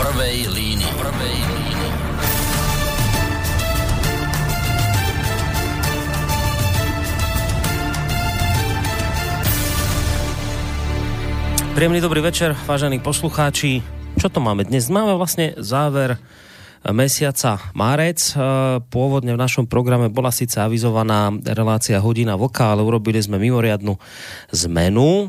prvej línii. Prvej línii. Príjemný dobrý večer, vážení poslucháči. Čo to máme dnes? Máme vlastne záver mesiaca Márec. E, pôvodne v našom programe bola síce avizovaná relácia hodina voka, ale urobili sme mimoriadnu zmenu.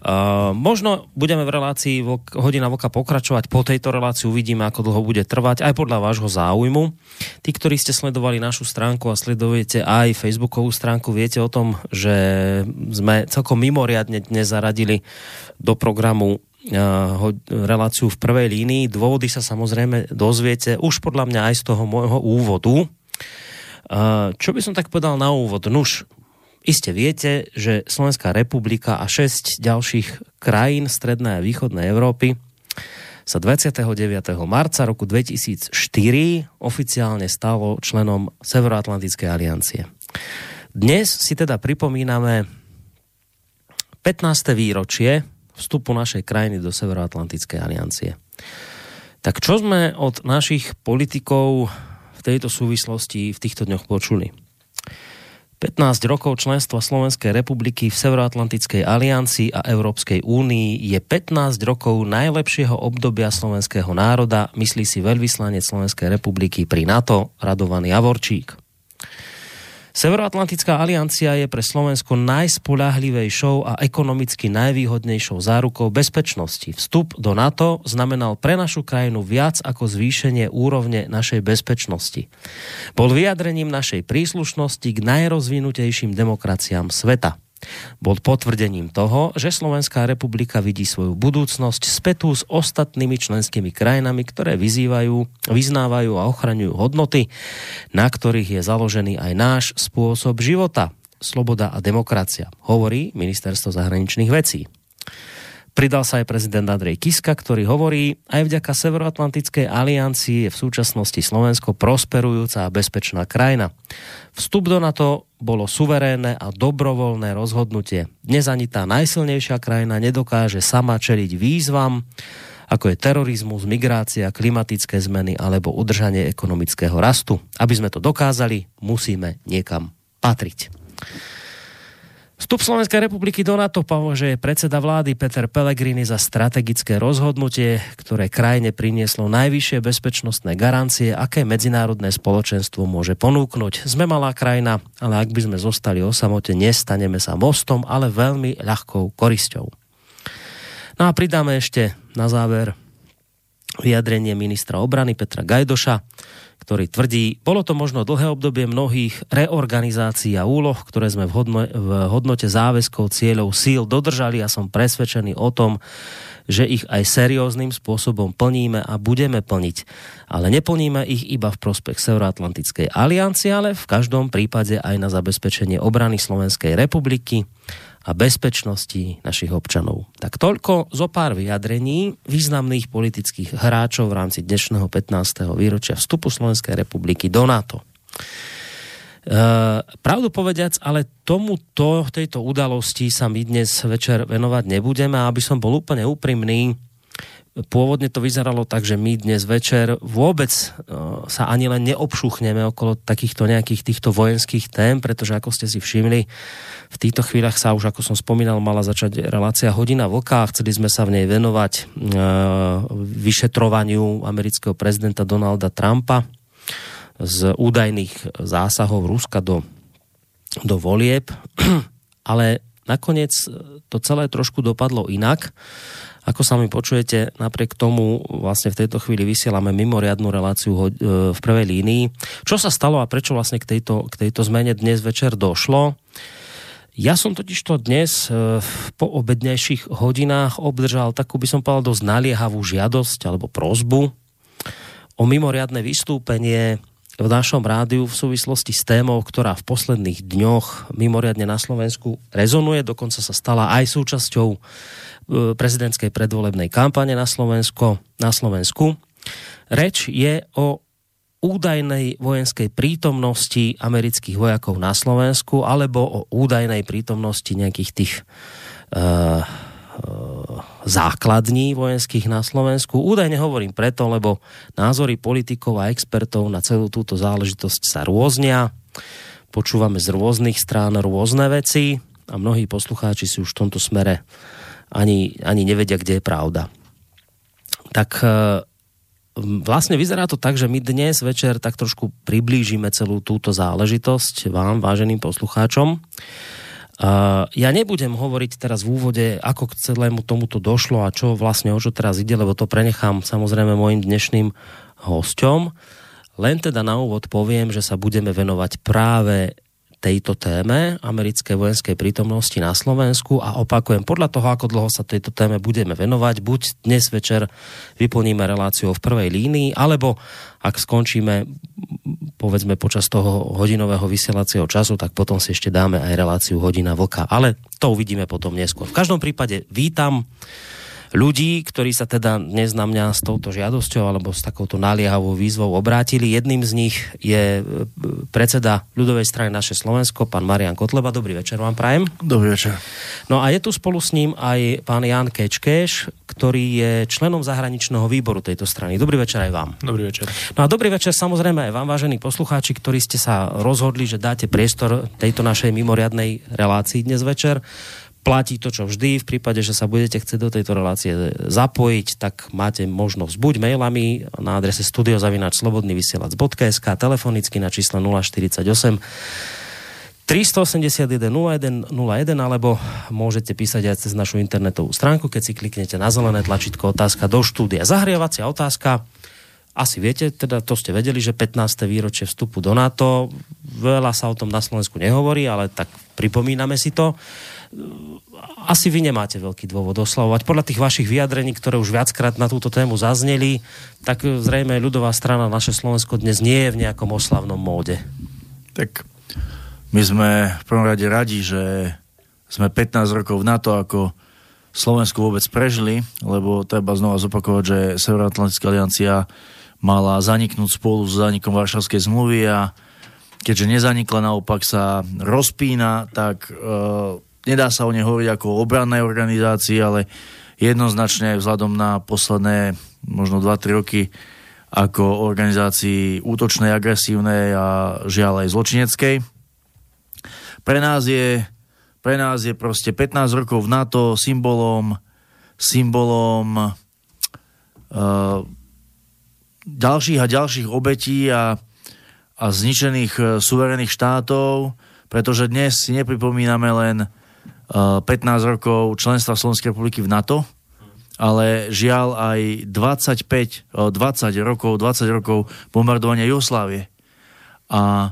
Uh, možno budeme v relácii hodina voka pokračovať. Po tejto relácii uvidíme, ako dlho bude trvať, aj podľa vášho záujmu. Tí, ktorí ste sledovali našu stránku a sledujete aj facebookovú stránku, viete o tom, že sme celkom mimoriadne dnes zaradili do programu reláciu v prvej línii. Dôvody sa samozrejme dozviete už podľa mňa aj z toho môjho úvodu. Uh, čo by som tak povedal na úvod? Nuž, Iste viete, že Slovenská republika a šesť ďalších krajín strednej a východnej Európy sa 29. marca roku 2004 oficiálne stalo členom Severoatlantickej aliancie. Dnes si teda pripomíname 15. výročie vstupu našej krajiny do Severoatlantickej aliancie. Tak čo sme od našich politikov v tejto súvislosti v týchto dňoch počuli? 15 rokov členstva Slovenskej republiky v Severoatlantickej aliancii a Európskej únii je 15 rokov najlepšieho obdobia slovenského národa, myslí si veľvyslanec Slovenskej republiky pri NATO Radovaný Avorčík. Severoatlantická aliancia je pre Slovensko najspolahlivejšou a ekonomicky najvýhodnejšou zárukou bezpečnosti. Vstup do NATO znamenal pre našu krajinu viac ako zvýšenie úrovne našej bezpečnosti. Bol vyjadrením našej príslušnosti k najrozvinutejším demokraciám sveta. Bol potvrdením toho, že Slovenská republika vidí svoju budúcnosť spätú s ostatnými členskými krajinami, ktoré vyzývajú, vyznávajú a ochraňujú hodnoty, na ktorých je založený aj náš spôsob života, sloboda a demokracia, hovorí Ministerstvo zahraničných vecí. Pridal sa aj prezident Andrej Kiska, ktorý hovorí, aj vďaka Severoatlantickej aliancii je v súčasnosti Slovensko prosperujúca a bezpečná krajina. Vstup do NATO bolo suverénne a dobrovoľné rozhodnutie. Dnes ani tá najsilnejšia krajina nedokáže sama čeliť výzvam, ako je terorizmus, migrácia, klimatické zmeny alebo udržanie ekonomického rastu. Aby sme to dokázali, musíme niekam patriť. Vstup Slovenskej republiky do NATO považuje predseda vlády Peter Pellegrini za strategické rozhodnutie, ktoré krajine prinieslo najvyššie bezpečnostné garancie, aké medzinárodné spoločenstvo môže ponúknuť. Sme malá krajina, ale ak by sme zostali o samote, nestaneme sa mostom, ale veľmi ľahkou korisťou. No a pridáme ešte na záver vyjadrenie ministra obrany Petra Gajdoša, ktorý tvrdí, bolo to možno dlhé obdobie mnohých reorganizácií a úloh, ktoré sme v, hodno, v hodnote záväzkov, cieľov, síl dodržali a som presvedčený o tom, že ich aj serióznym spôsobom plníme a budeme plniť. Ale neplníme ich iba v prospech Severoatlantickej aliancie, ale v každom prípade aj na zabezpečenie obrany Slovenskej republiky, a bezpečnosti našich občanov. Tak toľko zo pár vyjadrení významných politických hráčov v rámci dnešného 15. výročia vstupu Slovenskej republiky do NATO. E, pravdu povediac, ale tomuto, tejto udalosti sa my dnes večer venovať nebudeme a aby som bol úplne úprimný, Pôvodne to vyzeralo tak, že my dnes večer vôbec e, sa ani len neobšuchneme okolo takýchto nejakých týchto vojenských tém, pretože ako ste si všimli, v týchto chvíľach sa už, ako som spomínal, mala začať relácia hodina vlka a chceli sme sa v nej venovať e, vyšetrovaniu amerického prezidenta Donalda Trumpa z údajných zásahov Ruska do, do volieb, ale nakoniec to celé trošku dopadlo inak ako sa mi počujete, napriek tomu vlastne v tejto chvíli vysielame mimoriadnú reláciu e, v prvej línii. Čo sa stalo a prečo vlastne k tejto, k tejto zmene dnes večer došlo? Ja som totiž to dnes e, po obednejších hodinách obdržal takú by som povedal dosť naliehavú žiadosť alebo prozbu o mimoriadne vystúpenie v našom rádiu v súvislosti s témou, ktorá v posledných dňoch mimoriadne na Slovensku rezonuje, dokonca sa stala aj súčasťou E, prezidentskej predvolebnej kampane na, Slovensko, na Slovensku. Reč je o údajnej vojenskej prítomnosti amerických vojakov na Slovensku alebo o údajnej prítomnosti nejakých tých uh, uh, základní vojenských na Slovensku. Údajne hovorím preto, lebo názory politikov a expertov na celú túto záležitosť sa rôznia. Počúvame z rôznych strán rôzne veci a mnohí poslucháči si už v tomto smere ani, ani nevedia, kde je pravda. Tak e, vlastne vyzerá to tak, že my dnes večer tak trošku priblížime celú túto záležitosť vám, váženým poslucháčom. Ja nebudem hovoriť teraz v úvode, ako k celému tomuto došlo a čo vlastne o čo teraz ide, lebo to prenechám samozrejme mojim dnešným hosťom. Len teda na úvod poviem, že sa budeme venovať práve tejto téme americkej vojenskej prítomnosti na Slovensku a opakujem, podľa toho, ako dlho sa tejto téme budeme venovať, buď dnes večer vyplníme reláciu v prvej línii, alebo ak skončíme povedzme počas toho hodinového vysielacieho času, tak potom si ešte dáme aj reláciu hodina vlka. Ale to uvidíme potom neskôr. V každom prípade vítam ľudí, ktorí sa teda dnes na mňa s touto žiadosťou alebo s takouto naliehavou výzvou obrátili. Jedným z nich je e, predseda ľudovej strany naše Slovensko, pán Marian Kotleba. Dobrý večer vám prajem. Dobrý večer. No a je tu spolu s ním aj pán Jan Kečkeš, ktorý je členom zahraničného výboru tejto strany. Dobrý večer aj vám. Dobrý večer. No a dobrý večer samozrejme aj vám, vážení poslucháči, ktorí ste sa rozhodli, že dáte priestor tejto našej mimoriadnej relácii dnes večer platí to, čo vždy. V prípade, že sa budete chcieť do tejto relácie zapojiť, tak máte možnosť buď mailami na adrese studiozavinačslobodnyvysielac.sk, telefonicky na čísle 048 381 01 01, alebo môžete písať aj cez našu internetovú stránku, keď si kliknete na zelené tlačítko otázka do štúdia. Zahrievacia otázka, asi viete, teda to ste vedeli, že 15. výročie vstupu do NATO, veľa sa o tom na Slovensku nehovorí, ale tak pripomíname si to asi vy nemáte veľký dôvod oslavovať. Podľa tých vašich vyjadrení, ktoré už viackrát na túto tému zazneli, tak zrejme ľudová strana naše Slovensko dnes nie je v nejakom oslavnom móde. Tak my sme v prvom rade radi, že sme 15 rokov na to, ako Slovensku vôbec prežili, lebo treba znova zopakovať, že Severoatlantická aliancia mala zaniknúť spolu s zanikom Varšavskej zmluvy a keďže nezanikla, naopak sa rozpína, tak e, nedá sa o nej hovoriť ako o obrannej organizácii, ale jednoznačne vzhľadom na posledné možno 2-3 roky ako organizácii útočnej, agresívnej a žiaľ aj zločineckej. Pre nás je, pre nás je proste 15 rokov v NATO symbolom, symbolom uh, ďalších a ďalších obetí a, a zničených uh, suverených štátov, pretože dnes si nepripomíname len 15 rokov členstva Slovenskej republiky v NATO, ale žiaľ aj 25, 20 rokov, 20 rokov bombardovania Jugoslávie. A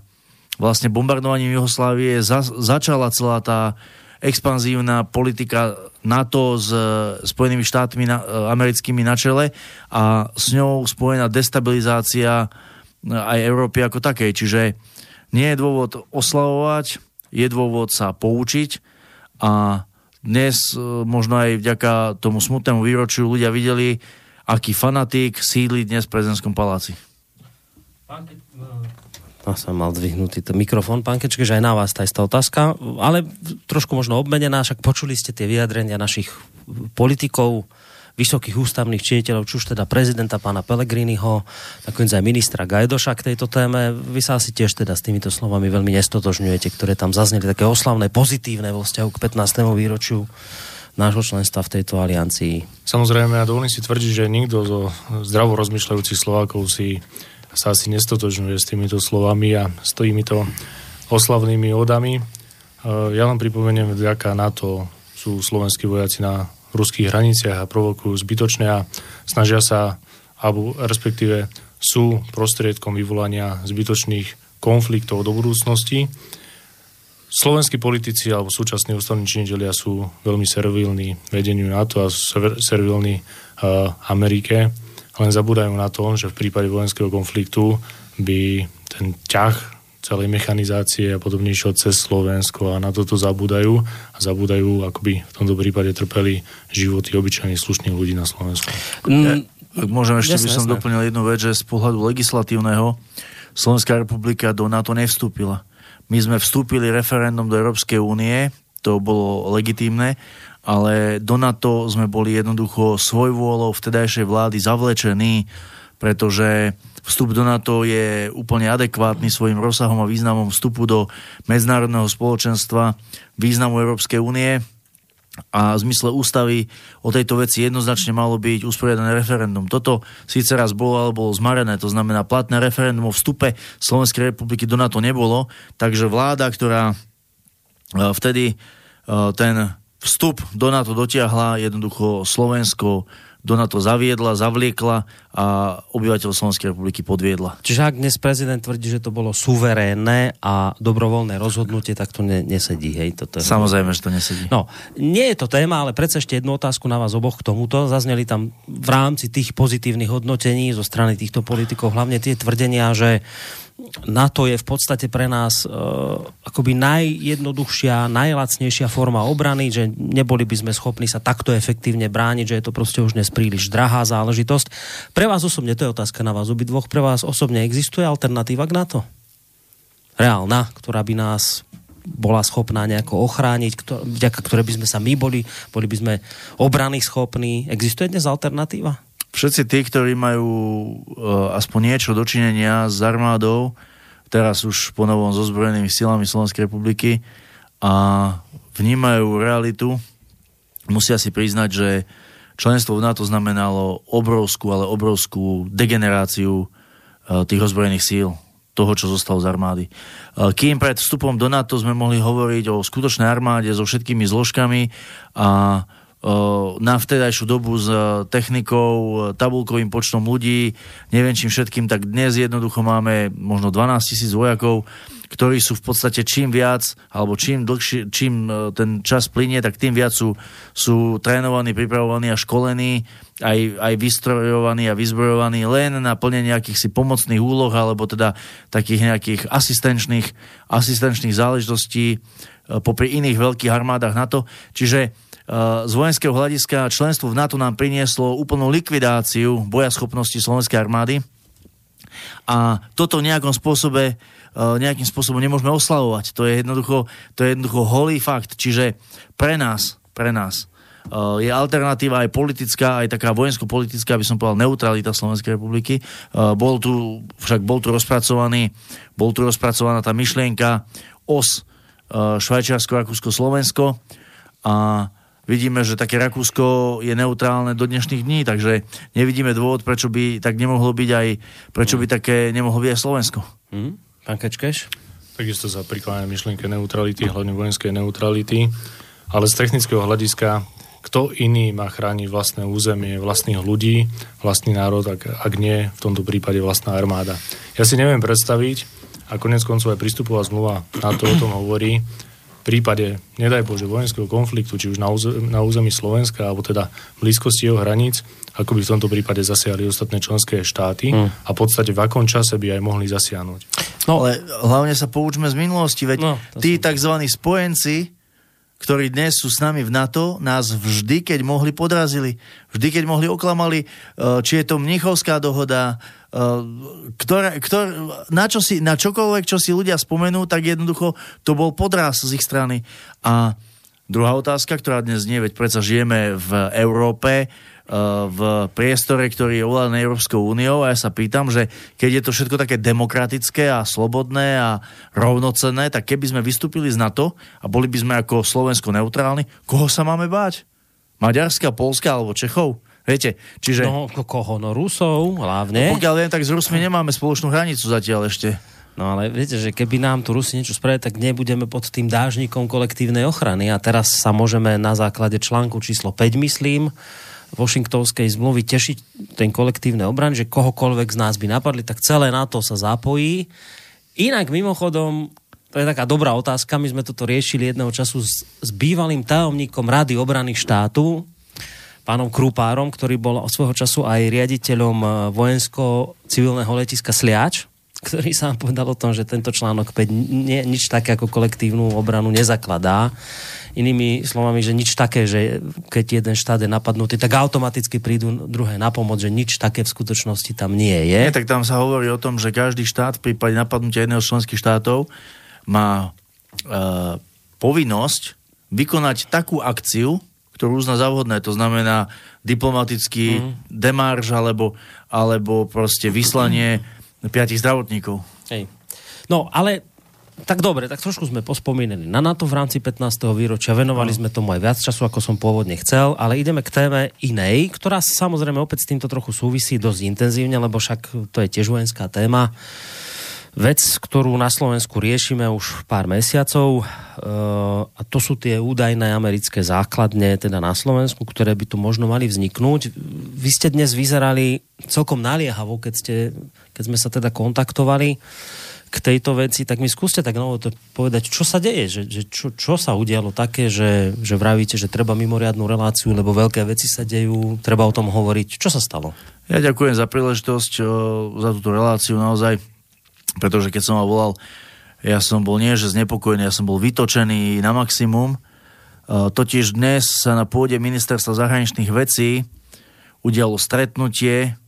vlastne bombardovaním Jugoslávie za, začala celá tá expanzívna politika NATO s Spojenými štátmi na, americkými na čele a s ňou spojená destabilizácia aj Európy ako takej. Čiže nie je dôvod oslavovať, je dôvod sa poučiť a dnes e, možno aj vďaka tomu smutnému výročiu ľudia videli, aký fanatík sídli dnes v prezidentskom paláci. No, som mal zdvihnutý ten mikrofón, pán Kečke, že aj na vás tá istá otázka, ale trošku možno obmenená, však počuli ste tie vyjadrenia našich politikov, vysokých ústavných činiteľov, či už teda prezidenta pána Pelegriniho, nakoniec aj ministra Gajdoša k tejto téme. Vy sa asi tiež teda s týmito slovami veľmi nestotožňujete, ktoré tam zazneli také oslavné, pozitívne vo vzťahu k 15. výročiu nášho členstva v tejto aliancii. Samozrejme, ja dovolím si tvrdiť, že nikto zo zdravo rozmýšľajúcich Slovákov si sa asi nestotožňuje s týmito slovami a s týmito oslavnými odami. Ja len pripomeniem, vďaka NATO sú slovenskí vojaci na ruských hraniciach a provokujú zbytočne a snažia sa, alebo respektíve sú prostriedkom vyvolania zbytočných konfliktov do budúcnosti. Slovenskí politici alebo súčasní ústavní činiteľia sú veľmi servilní vedeniu NATO a servilní uh, Amerike, len zabúdajú na to, že v prípade vojenského konfliktu by ten ťah celej mechanizácie a podobnejšieho cez Slovensko a na toto zabúdajú a zabúdajú, akoby v tomto prípade trpeli životy obyčajných slušných ľudí na Slovensku. Mm, môžem, ešte jasne, by som jasne. doplnil jednu vec, že z pohľadu legislatívneho Slovenská republika do NATO nevstúpila. My sme vstúpili referendum do Európskej únie, to bolo legitímne, ale do NATO sme boli jednoducho svojvôľou vtedajšej vlády zavlečení, pretože vstup do NATO je úplne adekvátny svojim rozsahom a významom vstupu do medzinárodného spoločenstva, významu Európskej únie. A v zmysle ústavy o tejto veci jednoznačne malo byť usporiadané referendum. Toto síce raz bolo, ale bolo zmarené, to znamená platné referendum o vstupe Slovenskej republiky do NATO nebolo, takže vláda, ktorá e, vtedy e, ten vstup do NATO dotiahla, jednoducho Slovensko do NATO zaviedla, zavliekla a obyvateľ Slovenskej republiky podviedla. Čiže ak dnes prezident tvrdí, že to bolo suverénne a dobrovoľné rozhodnutie, tak to ne, nesedí. Hej? Toto je... Samozrejme, že to nesedí. No, nie je to téma, ale predsa ešte jednu otázku na vás oboch k tomuto. Zazneli tam v rámci tých pozitívnych hodnotení zo strany týchto politikov hlavne tie tvrdenia, že NATO je v podstate pre nás uh, akoby najjednoduchšia, najlacnejšia forma obrany, že neboli by sme schopní sa takto efektívne brániť, že je to proste už dnes príliš drahá záležitosť. Pre vás osobne, to je otázka na vás obidvoch, pre vás osobne existuje alternatíva k NATO? Reálna, ktorá by nás bola schopná nejako ochrániť, kto, vďaka ktorej by sme sa my boli, boli by sme obrany schopní. Existuje dnes alternatíva? Všetci tí, ktorí majú uh, aspoň niečo dočinenia s armádou, teraz už po novom so zbrojenými silami Slovenskej republiky a vnímajú realitu, musia si priznať, že členstvo v NATO znamenalo obrovskú, ale obrovskú degeneráciu uh, tých ozbrojených síl, toho, čo zostalo z armády. Uh, kým pred vstupom do NATO sme mohli hovoriť o skutočnej armáde so všetkými zložkami a na vtedajšiu dobu s e, technikou, e, tabulkovým počtom ľudí, neviem čím všetkým, tak dnes jednoducho máme možno 12 tisíc vojakov, ktorí sú v podstate čím viac, alebo čím dlhšie, čím e, ten čas plinie, tak tým viac sú, sú trénovaní, pripravovaní a školení, aj, aj vystrojovaní a vyzbrojovaní len na plnenie nejakých si pomocných úloh, alebo teda takých nejakých asistenčných, asistenčných záležitostí popri iných veľkých armádach NATO. Čiže z vojenského hľadiska členstvo v NATO nám prinieslo úplnú likvidáciu bojaschopnosti slovenskej armády a toto nejakom spôsobe e, nejakým spôsobom nemôžeme oslavovať. To je jednoducho, to je jednoducho holý fakt. Čiže pre nás, pre nás e, je alternatíva aj politická, aj taká vojensko-politická, aby som povedal, neutralita Slovenskej republiky. E, bol tu, však bol tu rozpracovaný, bol tu rozpracovaná tá myšlienka os Švajčiarsko, Rakúsko, Slovensko a vidíme, že také Rakúsko je neutrálne do dnešných dní, takže nevidíme dôvod, prečo by tak nemohlo byť aj, prečo by také nemohlo byť aj Slovensko. Mm. Pán Kečkeš? Takisto sa prikláňa myšlienke neutrality, hlavne vojenskej neutrality, ale z technického hľadiska kto iný má chrániť vlastné územie, vlastných ľudí, vlastný národ, ak, ak nie v tomto prípade vlastná armáda. Ja si neviem predstaviť, a konec koncov aj prístupová zmluva na to o tom hovorí, prípade, nedaj Bože, vojenského konfliktu, či už na, území, na území Slovenska, alebo teda blízkosti jeho hraníc, ako by v tomto prípade zasiahli ostatné členské štáty hmm. a v podstate v akom čase by aj mohli zasiahnuť. No ale hlavne sa poučme z minulosti, veď no, tí som... tzv. spojenci, ktorí dnes sú s nami v NATO, nás vždy, keď mohli, podrazili. Vždy, keď mohli, oklamali, eh, či je to Mnichovská dohoda, ktoré, ktoré, na, čo si, na čokoľvek, čo si ľudia spomenú, tak jednoducho to bol podraz z ich strany. A druhá otázka, ktorá dnes nie, veď predsa žijeme v Európe, e, v priestore, ktorý je ovládaný Európskou úniou a ja sa pýtam, že keď je to všetko také demokratické a slobodné a rovnocenné, tak keby sme vystúpili z NATO a boli by sme ako Slovensko neutrálni, koho sa máme báť? Maďarska, Polska alebo Čechov? Viete, čiže... No, koho? No, Rusov hlavne. No, pokiaľ viem, tak s Rusmi nemáme spoločnú hranicu zatiaľ ešte. No ale viete, že keby nám tu Rusi niečo spravili, tak nebudeme pod tým dážnikom kolektívnej ochrany. A teraz sa môžeme na základe článku číslo 5, myslím, Washingtonskej zmluvy tešiť ten kolektívne obran, že kohokoľvek z nás by napadli, tak celé NATO sa zapojí. Inak mimochodom, to je taká dobrá otázka, my sme toto riešili jedného času s, s bývalým tajomníkom Rady obrany štátu, pánom Krupárom, ktorý bol svojho času aj riaditeľom e, vojensko-civilného letiska Sliač, ktorý sám povedal o tom, že tento článok 5 nie, nič také ako kolektívnu obranu nezakladá. Inými slovami, že nič také, že keď jeden štát je napadnutý, tak automaticky prídu druhé na pomoc, že nič také v skutočnosti tam nie je. Nie, tak tam sa hovorí o tom, že každý štát v prípade napadnutia jedného z členských štátov má e, povinnosť vykonať takú akciu, ktorú uzná za vhodné. To znamená diplomatický mm. demarš alebo, alebo proste vyslanie piatich zdravotníkov. Hej. No, ale tak dobre, tak trošku sme pospomínali na NATO v rámci 15. výročia, venovali no. sme tomu aj viac času, ako som pôvodne chcel, ale ideme k téme inej, ktorá samozrejme opäť s týmto trochu súvisí dosť intenzívne, lebo však to je tiež vojenská téma. Vec, ktorú na Slovensku riešime už pár mesiacov, e, a to sú tie údajné americké základne teda na Slovensku, ktoré by tu možno mali vzniknúť. Vy ste dnes vyzerali celkom naliehavo, keď, ste, keď sme sa teda kontaktovali k tejto veci, tak mi skúste tak novo to povedať, čo sa deje, že, že čo, čo sa udialo také, že, že vravíte, že treba mimoriadnú reláciu, lebo veľké veci sa dejú, treba o tom hovoriť. Čo sa stalo? Ja ďakujem za príležitosť, za túto reláciu naozaj, pretože keď som ma volal, ja som bol nie, že znepokojený, ja som bol vytočený na maximum. Totiž dnes sa na pôde ministerstva zahraničných vecí udialo stretnutie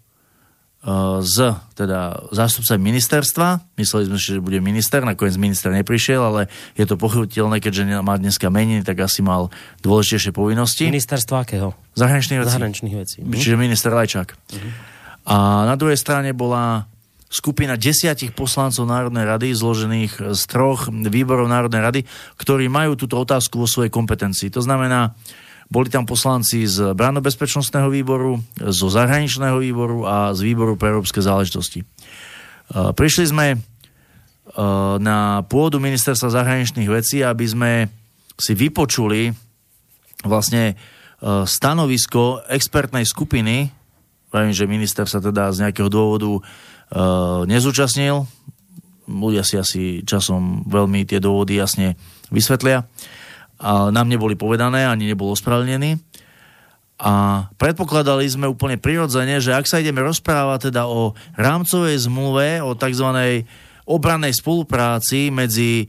z teda zástupca ministerstva. Mysleli sme že bude minister, nakoniec minister neprišiel, ale je to pochopiteľné, keďže má dneska meniny, tak asi mal dôležitejšie povinnosti. Ministerstva akého? Zahraničných vecí. Zahraničných vecí. Mhm. Čiže minister Lajčák. Mhm. A na druhej strane bola skupina desiatich poslancov Národnej rady, zložených z troch výborov Národnej rady, ktorí majú túto otázku vo svojej kompetencii. To znamená, boli tam poslanci z bránobezpečnostného výboru, zo zahraničného výboru a z výboru pre európske záležitosti. E, prišli sme e, na pôdu ministerstva zahraničných vecí, aby sme si vypočuli vlastne e, stanovisko expertnej skupiny, pravím, že minister sa teda z nejakého dôvodu nezúčastnil, ľudia si asi časom veľmi tie dôvody jasne vysvetlia a nám neboli povedané, ani nebol ospravedlnený. A predpokladali sme úplne prirodzene, že ak sa ideme rozprávať teda o rámcovej zmluve, o tzv. obrannej spolupráci medzi e,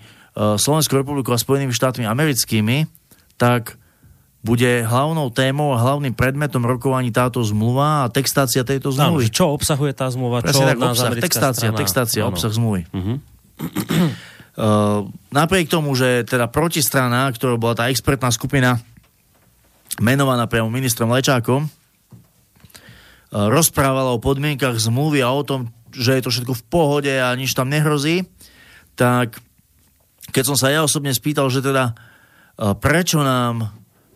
Slovenskou republikou a Spojenými štátmi americkými, tak bude hlavnou témou a hlavným predmetom rokovaní táto zmluva a textácia tejto zmluvy. Áno, čo obsahuje tá zmluva? Presne čo tak, obsah, textácia, strana? textácia, obsah zmluvy. Uh-huh. Uh, napriek tomu, že teda protistrana, ktorá bola tá expertná skupina menovaná priamo ministrom Lečákom, uh, rozprávala o podmienkach zmluvy a o tom, že je to všetko v pohode a nič tam nehrozí, tak keď som sa ja osobne spýtal, že teda uh, prečo nám,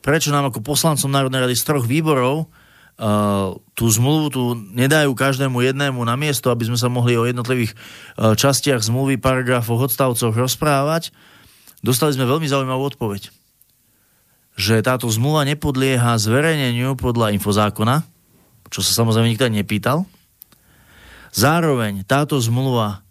prečo nám ako poslancom Národnej rady z troch výborov Uh, tú zmluvu tu nedajú každému jednému na miesto, aby sme sa mohli o jednotlivých uh, častiach zmluvy, paragrafoch, odstavcoch rozprávať. Dostali sme veľmi zaujímavú odpoveď. Že táto zmluva nepodlieha zverejneniu podľa infozákona, čo sa samozrejme nikto nepýtal. Zároveň táto zmluva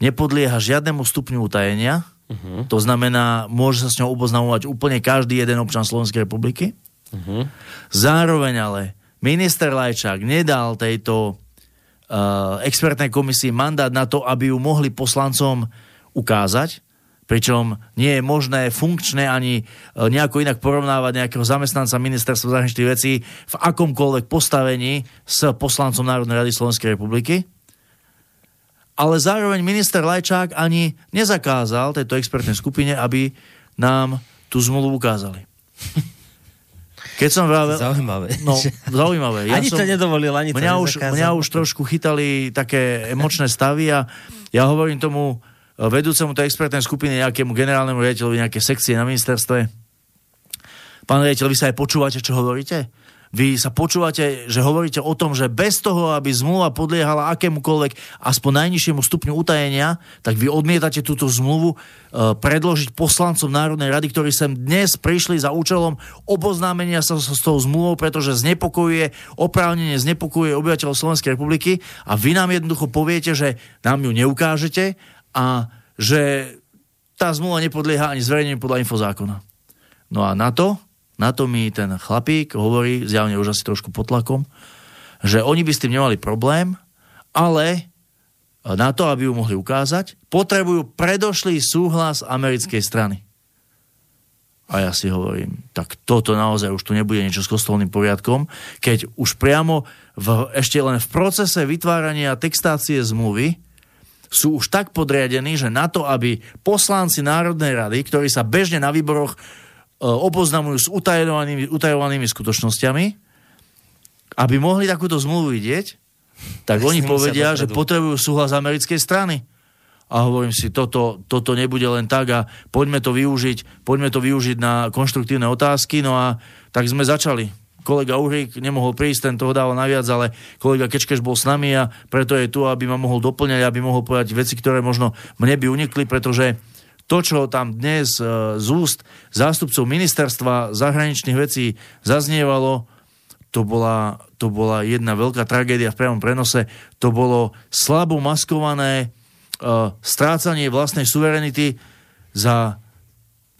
nepodlieha žiadnemu stupňu utajenia, uh-huh. to znamená, môže sa s ňou oboznamovať úplne každý jeden občan Slovenskej republiky. Uh-huh. Zároveň ale minister Lajčák nedal tejto uh, expertnej komisii mandát na to, aby ju mohli poslancom ukázať, pričom nie je možné funkčné ani uh, nejako inak porovnávať nejakého zamestnanca ministerstva zahraničných vecí v akomkoľvek postavení s poslancom Národnej rady Slovenskej republiky. Ale zároveň minister Lajčák ani nezakázal tejto expertnej skupine, aby nám tú zmluvu ukázali. Keď som vravel... Zaujímavé. No, zaujímavé. Ja ani som, to nedovolil, ani mňa to už, mňa už trošku chytali také emočné stavy a ja hovorím tomu vedúcemu tej expertnej skupiny, nejakému generálnemu riaditeľovi, nejaké sekcie na ministerstve. Pán riaditeľ, vy sa aj počúvate, čo hovoríte? Vy sa počúvate, že hovoríte o tom, že bez toho, aby zmluva podliehala akémukoľvek aspoň najnižšiemu stupňu utajenia, tak vy odmietate túto zmluvu e, predložiť poslancom Národnej rady, ktorí sem dnes prišli za účelom oboznámenia sa s tou zmluvou, pretože znepokojuje, oprávnene znepokojuje obyvateľov Slovenskej republiky a vy nám jednoducho poviete, že nám ju neukážete a že tá zmluva nepodlieha ani zverejneniu podľa infozákona. No a na to na to mi ten chlapík hovorí, zjavne už asi trošku pod tlakom, že oni by s tým nemali problém, ale na to, aby ju mohli ukázať, potrebujú predošlý súhlas americkej strany. A ja si hovorím, tak toto naozaj už tu nebude niečo s kostolným poriadkom, keď už priamo v, ešte len v procese vytvárania textácie zmluvy sú už tak podriadení, že na to, aby poslanci Národnej rady, ktorí sa bežne na výboroch oboznamujú s utajovanými, utajovanými skutočnosťami, aby mohli takúto zmluvu vidieť, tak oni povedia, že potrebujú súhlas americkej strany. A hovorím si, toto, toto nebude len tak a poďme to využiť, poďme to využiť na konštruktívne otázky. No a tak sme začali kolega Uhrík nemohol prísť, ten toho dával naviac, ale kolega Kečkeš bol s nami a preto je tu, aby ma mohol doplňať, aby mohol povedať veci, ktoré možno mne by unikli, pretože to, čo tam dnes e, z úst zástupcov ministerstva zahraničných vecí zaznievalo, to bola, to bola jedna veľká tragédia v priamom prenose. To bolo slabo maskované uh, strácanie vlastnej suverenity za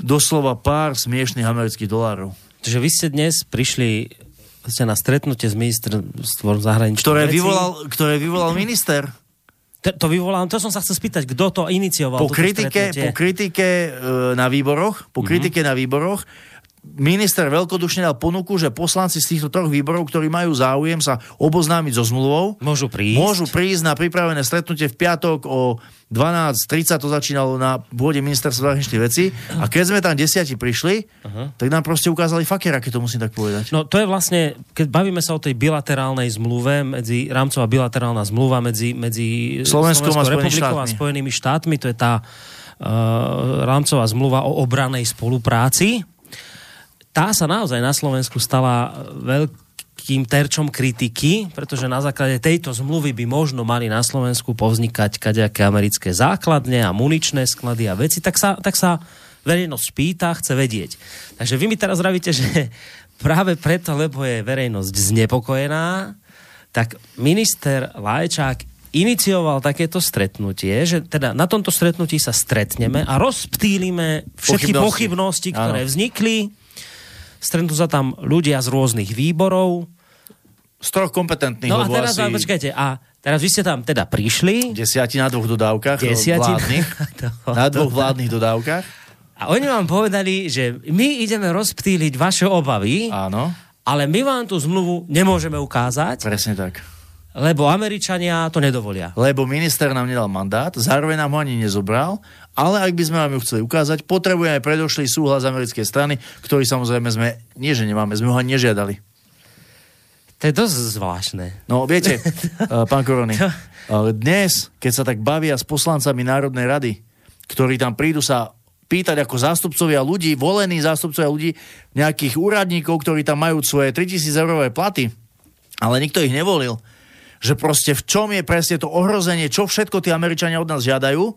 doslova pár smiešných amerických dolárov. Čiže vy ste dnes prišli ste na stretnutie s ministerstvom zahraničných ktoré vecí. Vyvolal, ktoré vyvolal minister. To, vyvolal, to som sa chcel spýtať, kto to inicioval? Po kritike, po kritike e, na výboroch, po mm-hmm. kritike na výboroch minister veľkodušne dal ponuku, že poslanci z týchto troch výborov, ktorí majú záujem sa oboznámiť so zmluvou, môžu prísť, môžu prísť na pripravené stretnutie v piatok o 12.30, to začínalo na pôde ministerstva zahraničných vecí. A keď sme tam desiati prišli, uh-huh. tak nám proste ukázali fakera, keď to musím tak povedať. No to je vlastne, keď bavíme sa o tej bilaterálnej zmluve, medzi rámcová bilaterálna zmluva medzi, medzi Slovenskou a republikou a Spojenými štátmi, to je tá uh, rámcová zmluva o obranej spolupráci tá sa naozaj na Slovensku stala veľkým terčom kritiky, pretože na základe tejto zmluvy by možno mali na Slovensku povznikať kadejaké americké základne a muničné sklady a veci, tak sa, tak sa verejnosť pýta, chce vedieť. Takže vy mi teraz vravíte, že práve preto, lebo je verejnosť znepokojená, tak minister Lajčák inicioval takéto stretnutie, že teda na tomto stretnutí sa stretneme a rozptýlime všetky pochybnosti, pochybnosti ktoré Áno. vznikli stretnú sa tam ľudia z rôznych výborov. Z troch kompetentných. No a teraz, asi... počkajte, a teraz vy ste tam teda prišli. Desiati na dvoch dodávkach. Desiati vládnych, na dvoch vládnych dodávkach. A oni vám povedali, že my ideme rozptýliť vaše obavy, Áno. ale my vám tú zmluvu nemôžeme ukázať. Presne tak. Lebo Američania to nedovolia. Lebo minister nám nedal mandát, zároveň nám ho ani nezobral ale ak by sme vám ju chceli ukázať, potrebujeme predošlý súhlas americkej strany, ktorý samozrejme sme, nie že nemáme, sme ho ani nežiadali. To je dosť zvláštne. No, viete, uh, pán Korony, uh, dnes, keď sa tak bavia s poslancami Národnej rady, ktorí tam prídu sa pýtať ako zástupcovia ľudí, volení zástupcovia ľudí, nejakých úradníkov, ktorí tam majú svoje 3000 eurové platy, ale nikto ich nevolil, že proste v čom je presne to ohrozenie, čo všetko tí Američania od nás žiadajú,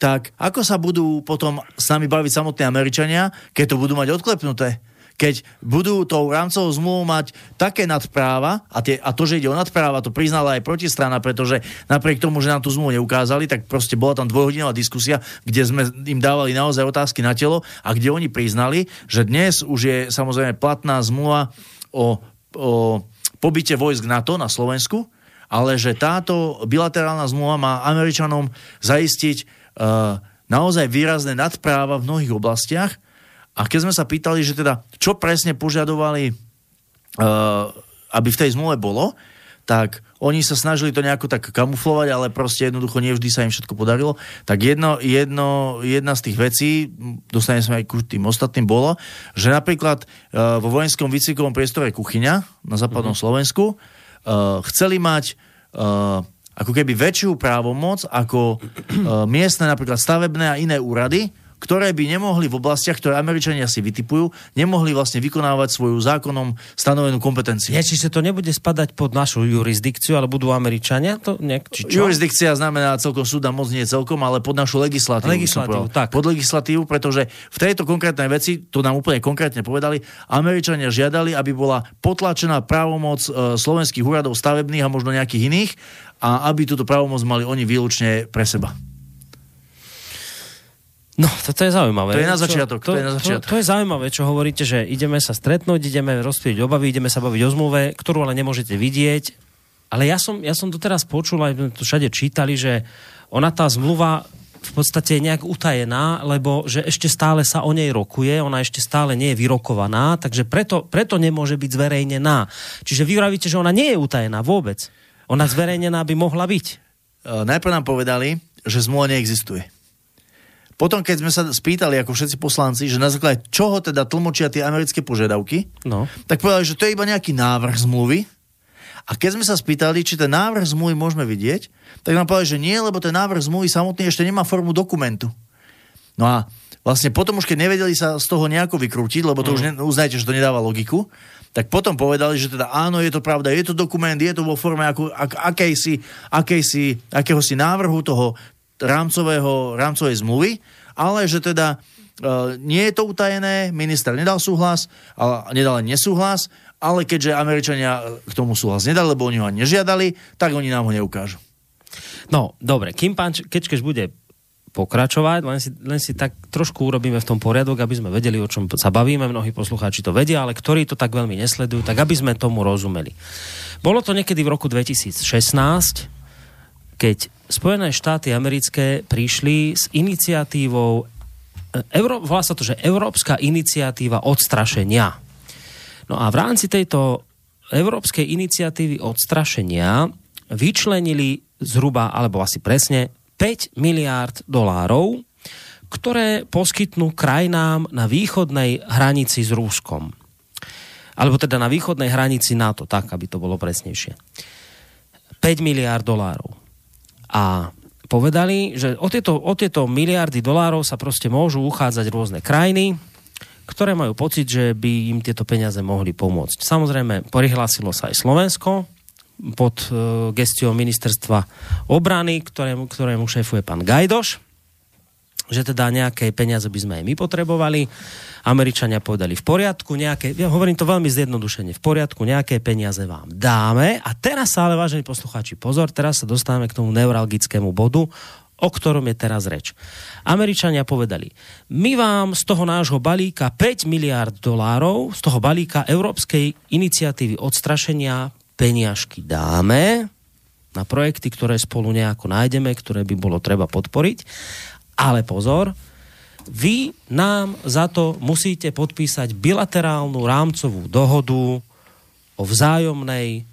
tak ako sa budú potom s nami baviť samotní Američania, keď to budú mať odklepnuté? Keď budú tou rámcovou zmluvou mať také nadpráva, a, tie, a to, že ide o nadpráva, to priznala aj protistrana, pretože napriek tomu, že nám tú zmluvu neukázali, tak proste bola tam dvojhodinová diskusia, kde sme im dávali naozaj otázky na telo a kde oni priznali, že dnes už je samozrejme platná zmluva o, o pobyte vojsk NATO na Slovensku, ale že táto bilaterálna zmluva má Američanom zaistiť naozaj výrazné nadpráva v mnohých oblastiach. A keď sme sa pýtali, že teda čo presne požadovali, uh, aby v tej zmluve bolo, tak oni sa snažili to nejako tak kamuflovať, ale proste jednoducho nevždy sa im všetko podarilo. Tak jedno, jedno, jedna z tých vecí, dostaneme sa aj ku tým ostatným, bolo, že napríklad uh, vo vojenskom výcvikovom priestore Kuchyňa na západnom mm-hmm. Slovensku chceli mať ako keby väčšiu právomoc ako e, miestne napríklad stavebné a iné úrady, ktoré by nemohli v oblastiach, ktoré Američania si vytipujú, nemohli vlastne vykonávať svoju zákonom stanovenú kompetenciu. Ja, čiže to nebude spadať pod našu jurisdikciu, ale budú Američania? To nejak, či čo? Jurisdikcia znamená celkom súda, moc nie celkom, ale pod našu legislatívu. Legislatívu, tak. Pod legislatívu, pretože v tejto konkrétnej veci, to nám úplne konkrétne povedali, Američania žiadali, aby bola potlačená právomoc e, slovenských úradov stavebných a možno nejakých iných a aby túto právomoc mali oni výlučne pre seba. No, toto je zaujímavé. To je na začiatok. Čo, to, to, je na začiatok. To, to je zaujímavé, čo hovoríte, že ideme sa stretnúť, ideme rozprieť obavy, ideme sa baviť o zmluve, ktorú ale nemôžete vidieť. Ale ja som, ja som to teraz počul, aj to všade čítali, že ona tá zmluva v podstate je nejak utajená, lebo že ešte stále sa o nej rokuje, ona ešte stále nie je vyrokovaná, takže preto, preto nemôže byť zverejnená. Čiže vy vravíte, že ona nie je utajená vôbec. Ona zverejnená by mohla byť. E, najprv nám povedali, že zmluva neexistuje. Potom, keď sme sa spýtali ako všetci poslanci, že na základe čoho teda tlmočia tie americké požiadavky, No. tak povedali, že to je iba nejaký návrh zmluvy. A keď sme sa spýtali, či ten návrh zmluvy môžeme vidieť, tak nám povedali, že nie, lebo ten návrh zmluvy samotný ešte nemá formu dokumentu. No a vlastne potom už keď nevedeli sa z toho nejako vykrútiť, lebo to mm. už ne, uznajte, že to nedáva logiku, tak potom povedali, že teda áno, je to pravda, je to dokument, je to vo forme ako, ak, akejsi, akejsi, akéhosi návrhu toho rámcového, rámcovej zmluvy, ale že teda e, nie je to utajené, minister nedal súhlas, ale nedal nesúhlas, ale keďže Američania k tomu súhlas nedali, lebo oni ho ani nežiadali, tak oni nám ho neukážu. No, dobre, kým pán Kečkeš bude pokračovať, len si, len si tak trošku urobíme v tom poriadok, aby sme vedeli, o čom sa bavíme, mnohí poslucháči to vedia, ale ktorí to tak veľmi nesledujú, tak aby sme tomu rozumeli. Bolo to niekedy v roku 2016, keď Spojené štáty americké prišli s iniciatívou, e, Euró, volá sa to, že Európska iniciatíva odstrašenia. No a v rámci tejto Európskej iniciatívy odstrašenia vyčlenili zhruba, alebo asi presne, 5 miliárd dolárov, ktoré poskytnú krajinám na východnej hranici s Rúskom. Alebo teda na východnej hranici NATO, tak, aby to bolo presnejšie. 5 miliárd dolárov. A povedali, že o tieto, o tieto miliardy dolárov sa proste môžu uchádzať rôzne krajiny, ktoré majú pocit, že by im tieto peniaze mohli pomôcť. Samozrejme, prihlásilo sa aj Slovensko, pod uh, gestiou ministerstva obrany, ktorému, ktorému šéfuje pán Gajdoš, že teda nejaké peniaze by sme aj my potrebovali. Američania povedali v poriadku, nejaké, ja hovorím to veľmi zjednodušene, v poriadku, nejaké peniaze vám dáme. A teraz sa ale, vážení poslucháči, pozor, teraz sa dostávame k tomu neuralgickému bodu, o ktorom je teraz reč. Američania povedali, my vám z toho nášho balíka 5 miliard dolárov, z toho balíka Európskej iniciatívy odstrašenia peniažky dáme na projekty, ktoré spolu nejako nájdeme, ktoré by bolo treba podporiť. Ale pozor, vy nám za to musíte podpísať bilaterálnu rámcovú dohodu o vzájomnej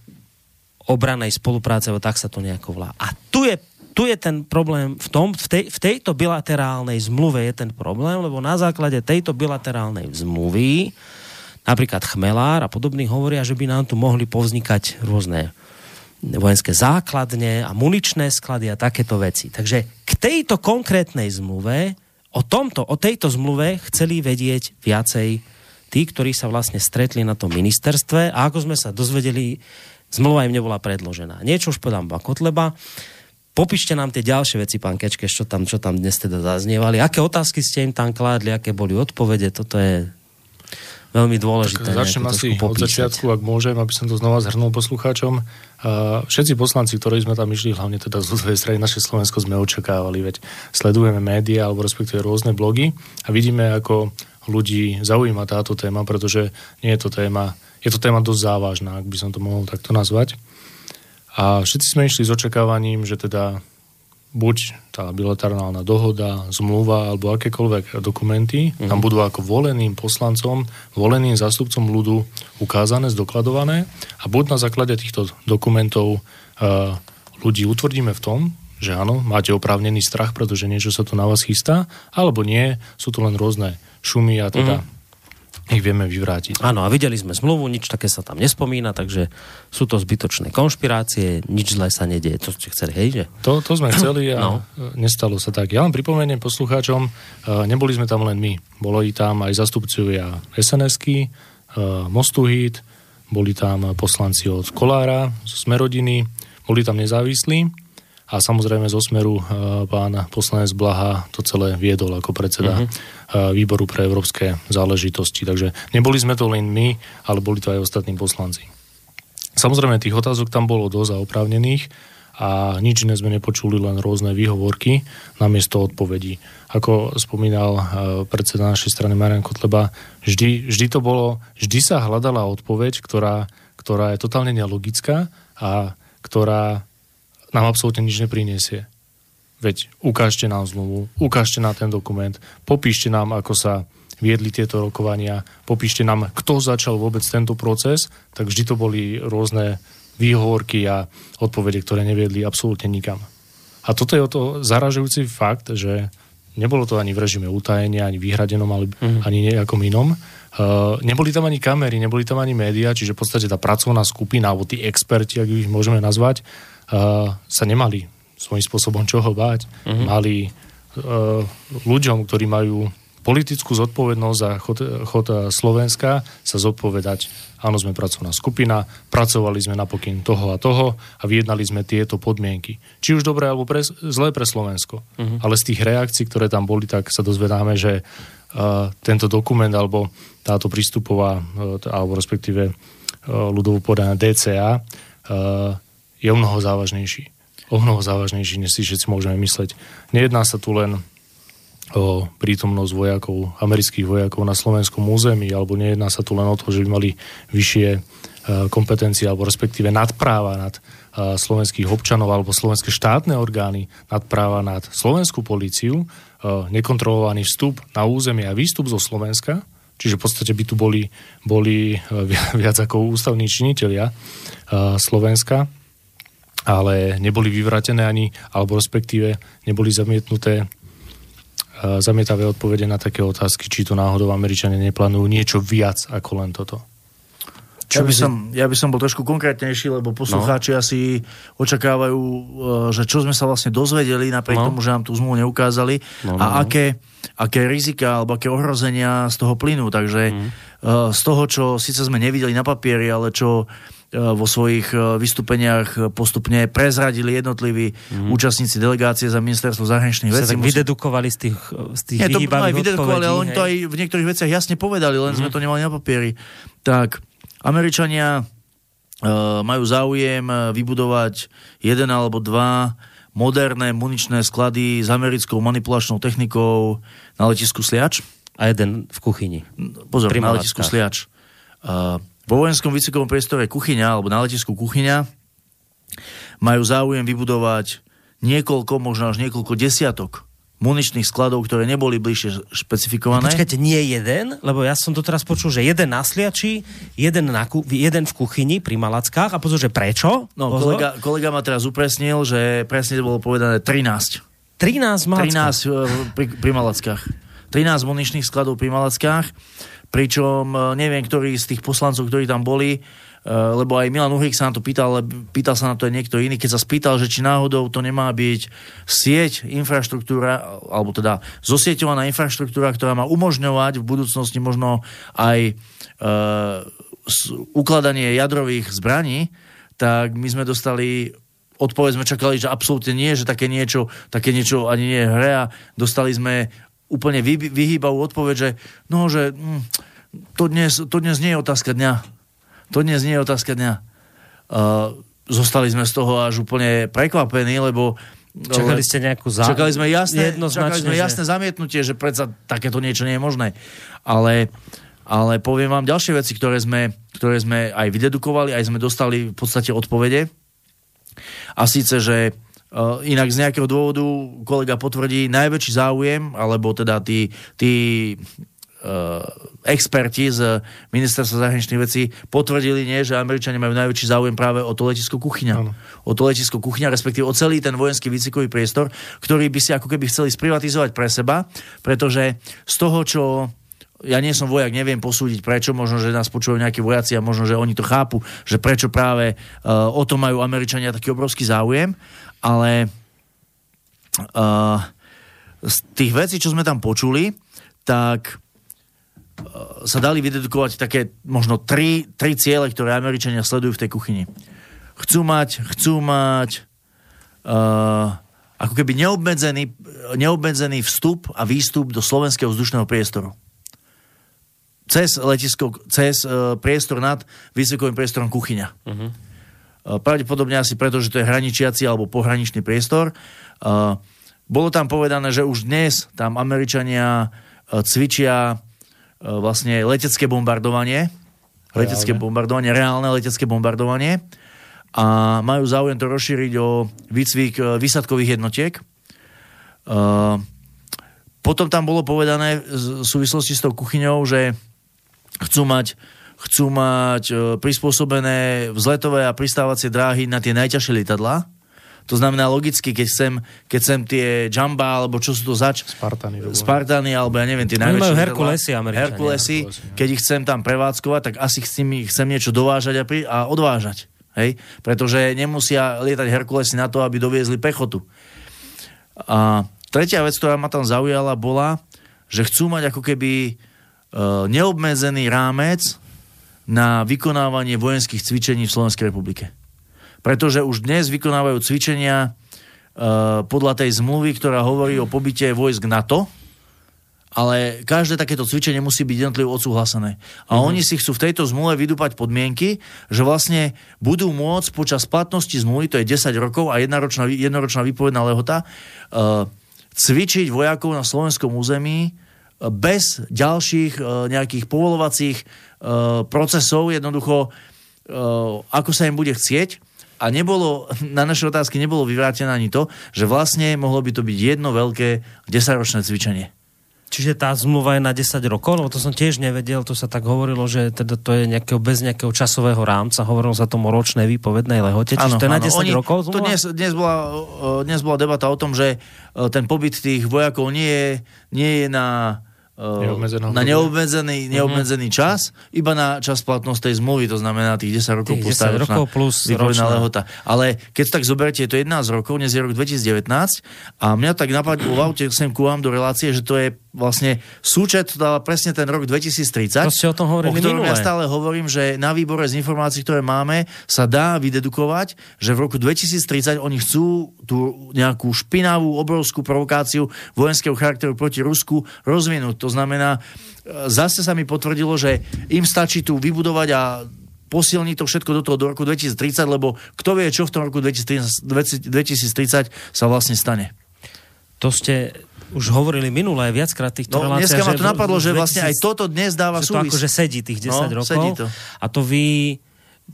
obranej spolupráce, o tak sa to nejako volá. A tu je, tu je ten problém, v, tom, v, tej, v tejto bilaterálnej zmluve je ten problém, lebo na základe tejto bilaterálnej zmluvy napríklad Chmelár a podobní hovoria, že by nám tu mohli povznikať rôzne vojenské základne a muničné sklady a takéto veci. Takže k tejto konkrétnej zmluve, o, tomto, o tejto zmluve chceli vedieť viacej tí, ktorí sa vlastne stretli na tom ministerstve a ako sme sa dozvedeli, zmluva im nebola predložená. Niečo už podám pán Kotleba. Popíšte nám tie ďalšie veci, pán Kečkeš, čo tam, čo tam dnes teda zaznievali. Aké otázky ste im tam kládli, aké boli odpovede, toto je veľmi dôležité. Tak začnem asi od začiatku, ak môžem, aby som to znova zhrnul poslucháčom. Všetci poslanci, ktorí sme tam išli, hlavne teda z ľudovej strany naše Slovensko, sme očakávali, veď sledujeme médiá alebo respektíve rôzne blogy a vidíme, ako ľudí zaujíma táto téma, pretože nie je to téma, je to téma dosť závažná, ak by som to mohol takto nazvať. A všetci sme išli s očakávaním, že teda buď tá bilaterálna dohoda, zmluva alebo akékoľvek dokumenty mm-hmm. tam budú ako voleným poslancom, voleným zástupcom ľudu ukázané, zdokladované a buď na základe týchto dokumentov uh, ľudí utvrdíme v tom, že áno, máte oprávnený strach, pretože niečo sa tu na vás chystá, alebo nie, sú tu len rôzne šumy a teda mm-hmm ich vieme vyvrátiť. Áno, a videli sme zmluvu, nič také sa tam nespomína, takže sú to zbytočné konšpirácie, nič zlé sa nedieje. To ste chceli, hej, že? To, to sme chceli a no. nestalo sa tak. Ja len pripomeniem poslucháčom, neboli sme tam len my. Boli tam aj zastupcovia SNS-ky, Mostu Hit, boli tam poslanci od Kolára, z Smerodiny, boli tam nezávislí a samozrejme zo Smeru pán poslanec Blaha to celé viedol ako predseda uh-huh výboru pre európske záležitosti. Takže neboli sme to len my, ale boli to aj ostatní poslanci. Samozrejme, tých otázok tam bolo dosť a oprávnených a nič iné sme nepočuli, len rôzne výhovorky namiesto odpovedí. Ako spomínal predseda našej strany Marian Kotleba, vždy, vždy to bolo, vždy sa hľadala odpoveď, ktorá, ktorá je totálne nelogická a ktorá nám absolútne nič nepriniesie. Veď ukážte nám zmluvu, ukážte nám ten dokument, popíšte nám, ako sa viedli tieto rokovania, popíšte nám, kto začal vôbec tento proces, tak vždy to boli rôzne výhovorky a odpovede, ktoré neviedli absolútne nikam. A toto je o to zaražujúci fakt, že nebolo to ani v režime utajenia, ani vyhradenom, ale mm. ani nejakom inom. Uh, neboli tam ani kamery, neboli tam ani médiá, čiže v podstate tá pracovná skupina, alebo tí experti, ak ich môžeme nazvať, sa nemali svojím spôsobom čoho báť. Mm-hmm. Mali uh, ľuďom, ktorí majú politickú zodpovednosť za chod, chod Slovenska sa zodpovedať. Áno, sme pracovná skupina, pracovali sme napokyn toho a toho a vyjednali sme tieto podmienky. Či už dobré alebo pre, zlé pre Slovensko. Uh-huh. Ale z tých reakcií, ktoré tam boli, tak sa dozvedáme, že uh, tento dokument alebo táto prístupová, uh, alebo respektíve uh, ľudovo podaná DCA uh, je o mnoho závažnejší. O mnoho závažnejší, než si všetci môžeme mysleť. Nejedná sa tu len o prítomnosť vojakov, amerických vojakov na slovenskom území, alebo nejedná sa tu len o to, že by mali vyššie e, kompetencie alebo respektíve nadpráva nad e, slovenských občanov alebo slovenské štátne orgány, nadpráva nad slovenskú políciu, e, nekontrolovaný vstup na územie a výstup zo Slovenska, čiže v podstate by tu boli, boli viac ako ústavní činitelia Slovenska, ale neboli vyvratené ani, alebo respektíve neboli zamietnuté zamietavé odpovede na také otázky, či to náhodou Američania neplánujú niečo viac ako len toto. Čo ja by, som, ja by som bol trošku konkrétnejší, lebo poslucháči no. asi očakávajú, e, že čo sme sa vlastne dozvedeli, napriek no. tomu, že nám tú zmluvu neukázali no, no, a no. Aké, aké rizika alebo aké ohrozenia z toho plynú. Takže mm. z toho, čo síce sme nevideli na papieri, ale čo E, vo svojich e, vystúpeniach postupne prezradili jednotliví mm. účastníci delegácie za ministerstvo zahraničných vecí. tak vydedukovali z tých, z tých Nie, to aj vydedukovali, ale oni to aj v niektorých veciach jasne povedali, len mm. sme mhm. to nemali na papieri. Tak, Američania uh, majú záujem vybudovať jeden alebo dva moderné muničné sklady s americkou manipulačnou technikou na letisku Sliač. A jeden v kuchyni. Pozor, na letisku Sliač. Uh, vo vojenskom výcvikovom priestore kuchyňa alebo na letisku kuchyňa majú záujem vybudovať niekoľko, možno až niekoľko desiatok muničných skladov, ktoré neboli bližšie špecifikované. Počkajte, nie jeden? Lebo ja som to teraz počul, že jeden na sliači, jeden, na ku, jeden v kuchyni pri Malackách a pozor, že prečo? No, kolega, kolega ma teraz upresnil, že presne to bolo povedané 13. 13 Malackách? 13 pri, pri Malackách. 13 muničných skladov pri Malackách pričom e, neviem, ktorý z tých poslancov, ktorí tam boli, e, lebo aj Milan Uhrik sa na to pýtal, ale pýtal sa na to aj niekto iný, keď sa spýtal, že či náhodou to nemá byť sieť, infraštruktúra, alebo teda zosieťovaná infraštruktúra, ktorá má umožňovať v budúcnosti možno aj e, ukladanie jadrových zbraní, tak my sme dostali odpoveď sme čakali, že absolútne nie, že také niečo, také niečo ani nie je hre a dostali sme úplne vy, vyhýbavú odpoveď, že no, že hm, to, dnes, to dnes nie je otázka dňa. To dnes nie je otázka dňa. Uh, zostali sme z toho až úplne prekvapení, lebo Čakali ste nejakú zá... Čakali sme jasné, čakali sme jasné že... zamietnutie, že predsa takéto niečo nie je možné. Ale, ale poviem vám ďalšie veci, ktoré sme, ktoré sme aj vydedukovali, aj sme dostali v podstate odpovede. A síce, že inak z nejakého dôvodu kolega potvrdí najväčší záujem, alebo teda tí, tí uh, experti z ministerstva zahraničných vecí potvrdili, nie, že Američania majú najväčší záujem práve o to letisko kuchyňa. Ano. O to letisko kuchyňa, respektíve o celý ten vojenský výcvikový priestor, ktorý by si ako keby chceli sprivatizovať pre seba, pretože z toho, čo ja nie som vojak, neviem posúdiť prečo, možno, že nás počúvajú nejakí vojaci a možno, že oni to chápu, že prečo práve uh, o to majú Američania taký obrovský záujem, ale uh, z tých vecí, čo sme tam počuli, tak uh, sa dali vydedukovať také možno tri, tri ciele, ktoré Američania sledujú v tej kuchyni. Chcú mať, chcú mať uh, ako keby neobmedzený, neobmedzený vstup a výstup do slovenského vzdušného priestoru. Cez letisko, cez uh, priestor nad vysokovým priestorom kuchyňa. Uh-huh. Eh, pravdepodobne asi preto, že to je hraničiaci alebo pohraničný priestor. Eh, bolo tam povedané, že už dnes tam Američania eh, cvičia vlastne letecké bombardovanie, letecké reálne. bombardovanie, reálne letecké bombardovanie a majú záujem to rozšíriť o výcvik výsadkových jednotiek. Potom tam bolo povedané v súvislosti s tou kuchyňou, že chcú mať chcú mať e, prispôsobené vzletové a pristávacie dráhy na tie najťažšie lietadlá. To znamená logicky, keď chcem, keď chcem tie Jamba, alebo čo sú to zač? Spartany. bolo. Spartany, alebo ja neviem, tie najväčšie... majú. Herkulesy, Američania. Herkulesy, no. keď ich chcem tam prevádzkovať, tak asi chcem, chcem niečo dovážať a, pri, a odvážať. Hej? Pretože nemusia lietať Herkulesy na to, aby doviezli pechotu. A tretia vec, ktorá ma tam zaujala, bola, že chcú mať ako keby e, neobmedzený rámec na vykonávanie vojenských cvičení v Slovenskej republike. Pretože už dnes vykonávajú cvičenia e, podľa tej zmluvy, ktorá hovorí o pobyte vojsk NATO, ale každé takéto cvičenie musí byť jednotlivo odsúhlasené. A oni si chcú v tejto zmluve vydúpať podmienky, že vlastne budú môcť počas platnosti zmluvy, to je 10 rokov a jednoročná, jednoročná výpovedná lehota, uh, cvičiť vojakov na slovenskom území uh, bez ďalších uh, nejakých povolovacích procesov, jednoducho uh, ako sa im bude chcieť. A nebolo, na naše otázky nebolo vyvrátené ani to, že vlastne mohlo by to byť jedno veľké 10-ročné cvičenie. Čiže tá zmluva je na 10 rokov, lebo to som tiež nevedel, to sa tak hovorilo, že teda to je nejakého, bez nejakého časového rámca, hovorilo sa tomu ročnej výpovednej lehote, čiže to je na 10 Oni- rokov To zmluva? dnes, dnes, bola, uh, dnes bola debata o tom, že ten pobyt tých vojakov nie je, nie je na uh, Neobmedzené na obdobie. neobmedzený, neobmedzený čas, iba na čas platnosť tej zmluvy, to znamená tých 10 rokov Tých plus 10 tá ročná rokov plus ročná. lehota. Ale keď tak zoberiete, je to 11 rokov, dnes je rok 2019 a mňa tak napadlo v aute sem ku vám do relácie, že to je vlastne súčet, to dáva presne ten rok 2030. To ste o tom hovorili o ktorom ja stále hovorím, že na výbore z informácií, ktoré máme, sa dá vydedukovať, že v roku 2030 oni chcú tú nejakú špinavú, obrovskú provokáciu vojenského charakteru proti Rusku rozvinúť. To znamená, e, zase sa mi potvrdilo, že im stačí tu vybudovať a posilniť to všetko do toho do roku 2030, lebo kto vie, čo v tom roku 2030, 2030 sa vlastne stane. To ste už hovorili minulé viackrát týchto No, reláciách. dneska ma to napadlo, že vlastne aj 2000 toto dnes dáva že to akože sedí tých 10 No, rokov. sedí to. A to vy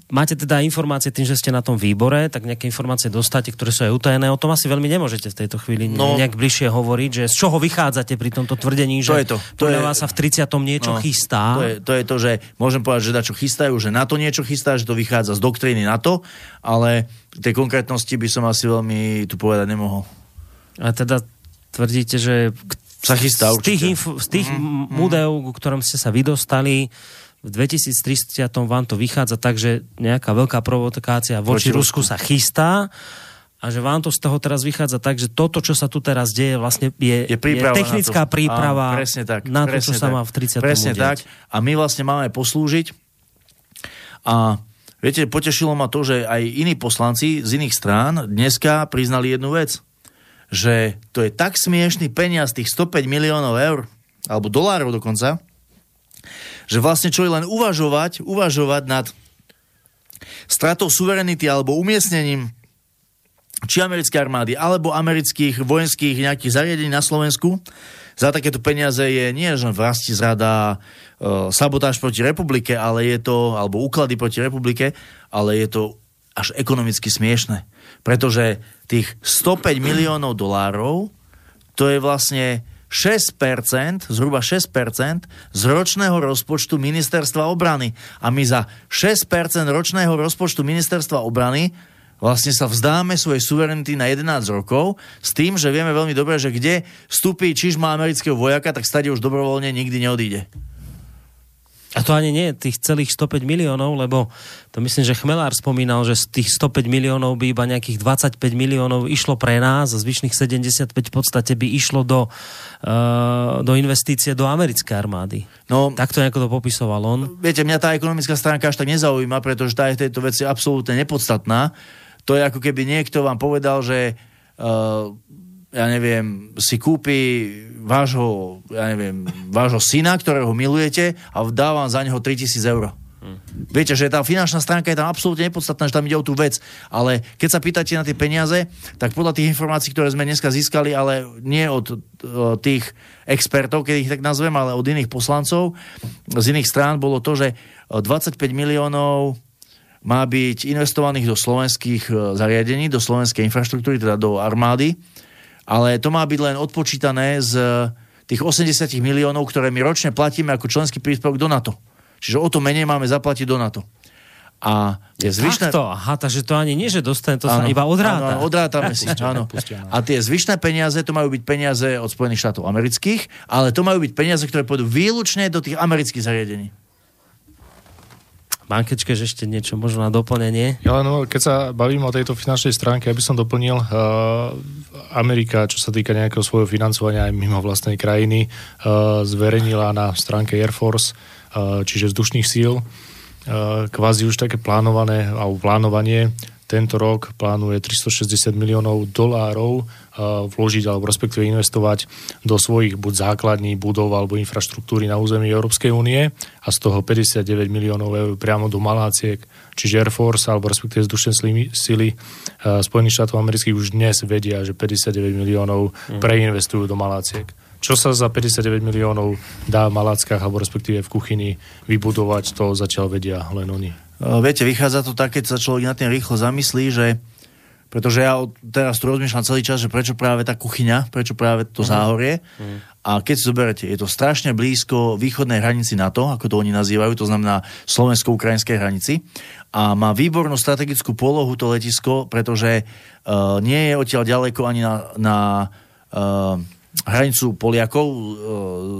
máte teda informácie tým, že ste na tom výbore, tak nejaké informácie dostáte, ktoré sú aj utajené. O tom asi veľmi nemôžete v tejto chvíli No. nejak bližšie hovoriť, že z čoho vychádzate pri tomto tvrdení, že To je to. To je- sa v 30. niečo No, chystá. To je, to je to, že môžem povedať, že na čo chystajú, že na to niečo chystá, že to vychádza z doktríny NATO, ale tej konkrétnosti by som asi veľmi tu povedať nemohol. A teda tvrdíte, že Sa chystá z tých, info, z tých mm, údajov, ku ktorom ste sa vydostali, v 2300 vám to vychádza tak, že nejaká veľká provokácia voči Rusku sa chystá a že vám to z toho teraz vychádza tak, že toto, čo sa tu teraz deje, vlastne je, Je príprava technická na to. príprava Áno, presne tak, na to, presne čo sa tak. má v 30. Presne udiať. tak. A my vlastne máme poslúžiť. A viete, potešilo ma to, že aj iní poslanci z iných strán dneska priznali jednu vec. Že to je tak smiešný peniaz, tých 105 miliónov eur, alebo dolárov dokonca, že vlastne čo je len uvažovať, uvažovať nad stratou suverenity alebo umiestnením či americké armády, alebo amerických vojenských nejakých zariadení na Slovensku, za takéto peniaze je nie len vlasti zrada, e, sabotáž proti republike, ale je to, alebo úklady proti republike, ale je to až ekonomicky smiešne. Pretože tých 105 miliónov dolárov, to je vlastne 6%, zhruba 6% z ročného rozpočtu ministerstva obrany. A my za 6% ročného rozpočtu ministerstva obrany vlastne sa vzdáme svojej suverenity na 11 rokov s tým, že vieme veľmi dobre, že kde vstúpi čižma amerického vojaka, tak stade už dobrovoľne nikdy neodíde. A to ani nie tých celých 105 miliónov, lebo to myslím, že Chmelár spomínal, že z tých 105 miliónov by iba nejakých 25 miliónov išlo pre nás a zvyšných 75 v podstate by išlo do, uh, do investície do americkej armády. No, Tak to nejako to popisoval on. viete, mňa tá ekonomická stránka až tak nezaujíma, pretože tá je v tejto veci absolútne nepodstatná. To je ako keby niekto vám povedal, že uh, ja neviem, si kúpi vášho, ja neviem, vášho syna, ktorého milujete a dá vám za neho 3000 eur. Viete, že tá finančná stránka je tam absolútne nepodstatná, že tam ide o tú vec. Ale keď sa pýtate na tie peniaze, tak podľa tých informácií, ktoré sme dneska získali, ale nie od e, tých expertov, keď ich tak nazvem, ale od iných poslancov z iných strán, bolo to, že e, 25 miliónov má byť investovaných do slovenských e, zariadení, do slovenskej infraštruktúry, teda do armády, ale to má byť len odpočítané z tých 80 miliónov, ktoré my ročne platíme ako členský príspevok do NATO. Čiže o to menej máme zaplatiť do NATO. A tie zvyšné... Takto, aha, takže to ani nie, že dostane, to sa iba odráta. Áno, odrátame si, áno. A tie zvyšné peniaze, to majú byť peniaze od Spojených štátov amerických, ale to majú byť peniaze, ktoré pôjdu výlučne do tých amerických zariadení. Bankečke, že ešte niečo možno na doplnenie? Ja len, no, keď sa bavím o tejto finančnej stránke, aby som doplnil, uh, Amerika, čo sa týka nejakého svojho financovania aj mimo vlastnej krajiny, uh, zverejnila na stránke Air Force, uh, čiže vzdušných síl, kvázi už také plánované, alebo plánovanie tento rok plánuje 360 miliónov dolárov uh, vložiť alebo respektíve investovať do svojich buď základní budov alebo infraštruktúry na území Európskej únie a z toho 59 miliónov eur priamo do Maláciek, čiže Air Force alebo respektíve vzdušné sily uh, Spojených štátov amerických už dnes vedia, že 59 miliónov mm. preinvestujú do Maláciek. Čo sa za 59 miliónov dá v Maláckach alebo respektíve v kuchyni vybudovať, to zatiaľ vedia len oni. Eh, viete, vychádza to tak, keď sa človek na tým rýchlo zamyslí, že pretože ja teraz tu rozmýšľam celý čas, že prečo práve tá kuchyňa, prečo práve to uh-huh. záhorie. Uh-huh. A keď si zoberete, je to strašne blízko východnej hranici NATO, ako to oni nazývajú, to znamená slovensko-ukrajinskej hranici. A má výbornú strategickú polohu to letisko, pretože uh, nie je odtiaľ ďaleko ani na, na uh, hranicu Poliakov uh,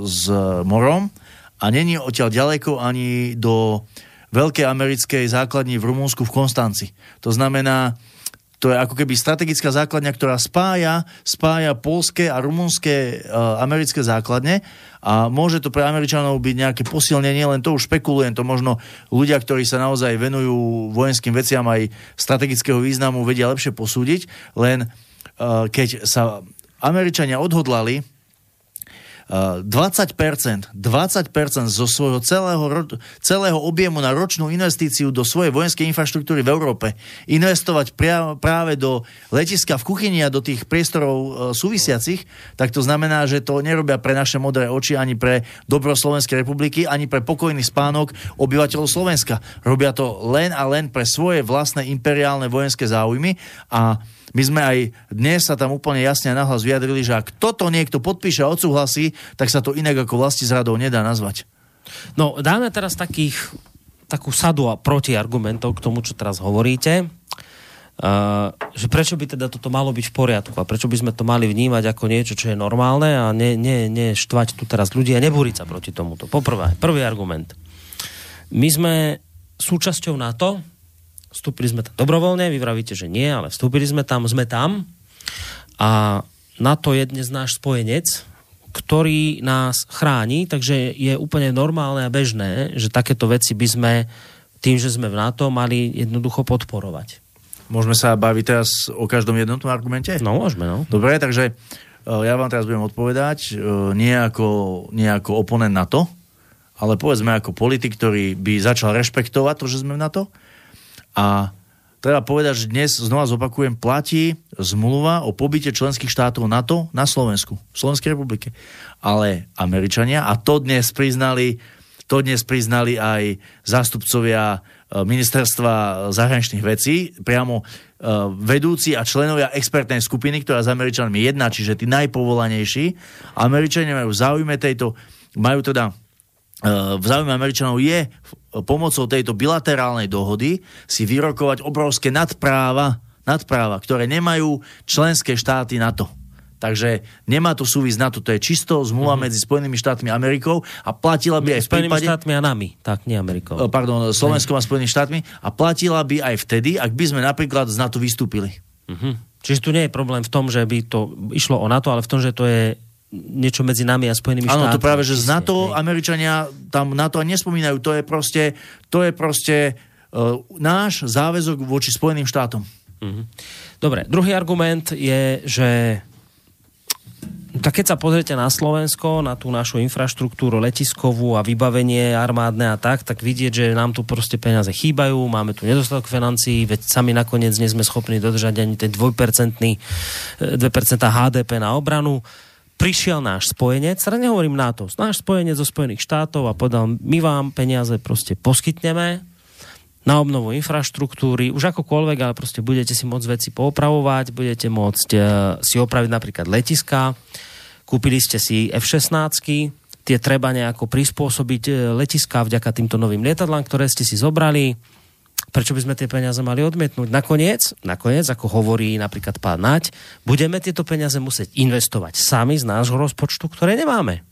s morom a není odtiaľ ďaleko ani do veľkej americkej základni v Rumunsku v Konstanci. To znamená, to je ako keby strategická základňa, ktorá spája, spája polské a rumunské uh, americké základne a môže to pre Američanov byť nejaké posilnenie, len to už špekulujem, to možno ľudia, ktorí sa naozaj venujú vojenským veciam aj strategického významu, vedia lepšie posúdiť, len uh, keď sa Američania odhodlali 20%, 20% zo svojho celého, celého objemu na ročnú investíciu do svojej vojenskej infraštruktúry v Európe investovať pria, práve do letiska v kuchyni a do tých priestorov e, súvisiacich, tak to znamená, že to nerobia pre naše modré oči, ani pre dobro Slovenskej republiky, ani pre pokojný spánok obyvateľov Slovenska. Robia to len a len pre svoje vlastné imperiálne vojenské záujmy a my sme aj dnes sa tam úplne jasne a nahlas vyjadrili, že ak toto niekto podpíše a odsúhlasí, tak sa to inak ako vlasti zradou nedá nazvať. No, dáme teraz takých, takú sadu a protiargumentov k tomu, čo teraz hovoríte. Uh, že prečo by teda toto malo byť v poriadku a prečo by sme to mali vnímať ako niečo, čo je normálne a ne, ne, ne štvať tu teraz ľudí a nebúriť sa proti tomuto. Poprvé, prvý argument. My sme súčasťou NATO, Vstúpili sme tam dobrovoľne, vy vravíte, že nie, ale vstúpili sme tam, sme tam a na to je dnes náš spojenec, ktorý nás chráni, takže je úplne normálne a bežné, že takéto veci by sme tým, že sme v NATO, mali jednoducho podporovať. Môžeme sa baviť teraz o každom jednom argumente? No, môžeme, no. Dobre, takže e, ja vám teraz budem odpovedať e, nie ako, nie ako oponent NATO, ale povedzme ako politik, ktorý by začal rešpektovať to, že sme v NATO a treba povedať, že dnes, znova zopakujem, platí zmluva o pobyte členských štátov NATO na Slovensku, v Slovenskej republike. Ale Američania, a to dnes priznali, to dnes priznali aj zástupcovia e, ministerstva zahraničných vecí, priamo e, vedúci a členovia expertnej skupiny, ktorá s Američanmi jedná, čiže tí najpovolanejší. Američania majú záujme tejto, majú teda v záujme Američanov je pomocou tejto bilaterálnej dohody si vyrokovať obrovské nadpráva, nadpráva, ktoré nemajú členské štáty NATO. Takže nemá to súvisť na to, to je čisto zmluva mm-hmm. medzi Spojenými štátmi a Amerikou a platila by aj v prípade... štátmi a nami, tak nie Amerikou. Eh, pardon, Slovenskom a Spojenými štátmi a platila by aj vtedy, ak by sme napríklad z NATO vystúpili. Mm-hmm. Čiže tu nie je problém v tom, že by to išlo o NATO, ale v tom, že to je niečo medzi nami a Spojenými štátmi. Áno, to práve, že z NATO hej. Američania tam NATO nespomínajú. To je proste, to je proste uh, náš záväzok voči Spojeným štátom. Mhm. Dobre, druhý argument je, že tak keď sa pozriete na Slovensko, na tú našu infraštruktúru letiskovú a vybavenie armádne a tak, tak vidieť, že nám tu proste peniaze chýbajú, máme tu nedostatok financií, veď sami nakoniec nie sme schopní dodržať ani ten 2%, 2% HDP na obranu prišiel náš spojenec, teda nehovorím NATO, náš spojenec zo Spojených štátov a povedal, my vám peniaze proste poskytneme na obnovu infraštruktúry, už akokoľvek, ale proste budete si môcť veci poopravovať, budete môcť uh, si opraviť napríklad letiska, kúpili ste si F-16, tie treba nejako prispôsobiť uh, letiská vďaka týmto novým lietadlám, ktoré ste si zobrali, Prečo by sme tie peniaze mali odmietnúť? Nakoniec, nakoniec, ako hovorí napríklad pán Nať, budeme tieto peniaze musieť investovať sami z nášho rozpočtu, ktoré nemáme.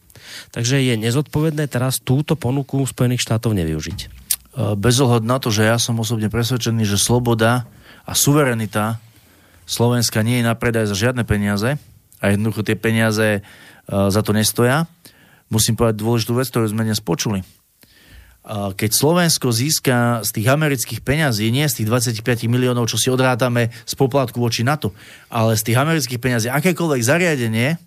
Takže je nezodpovedné teraz túto ponuku Spojených štátov nevyužiť. E, bez ohľadu na to, že ja som osobne presvedčený, že sloboda a suverenita Slovenska nie je na predaj za žiadne peniaze a jednoducho tie peniaze e, za to nestoja. Musím povedať dôležitú vec, ktorú sme dnes počuli keď Slovensko získa z tých amerických peňazí, nie z tých 25 miliónov, čo si odrátame z poplatku voči NATO, ale z tých amerických peňazí, akékoľvek zariadenie,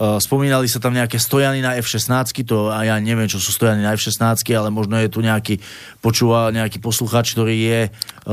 spomínali sa tam nejaké stojany na F-16, to a ja neviem, čo sú stojany na F-16, ale možno je tu nejaký, počúva nejaký posluchač, ktorý je eh,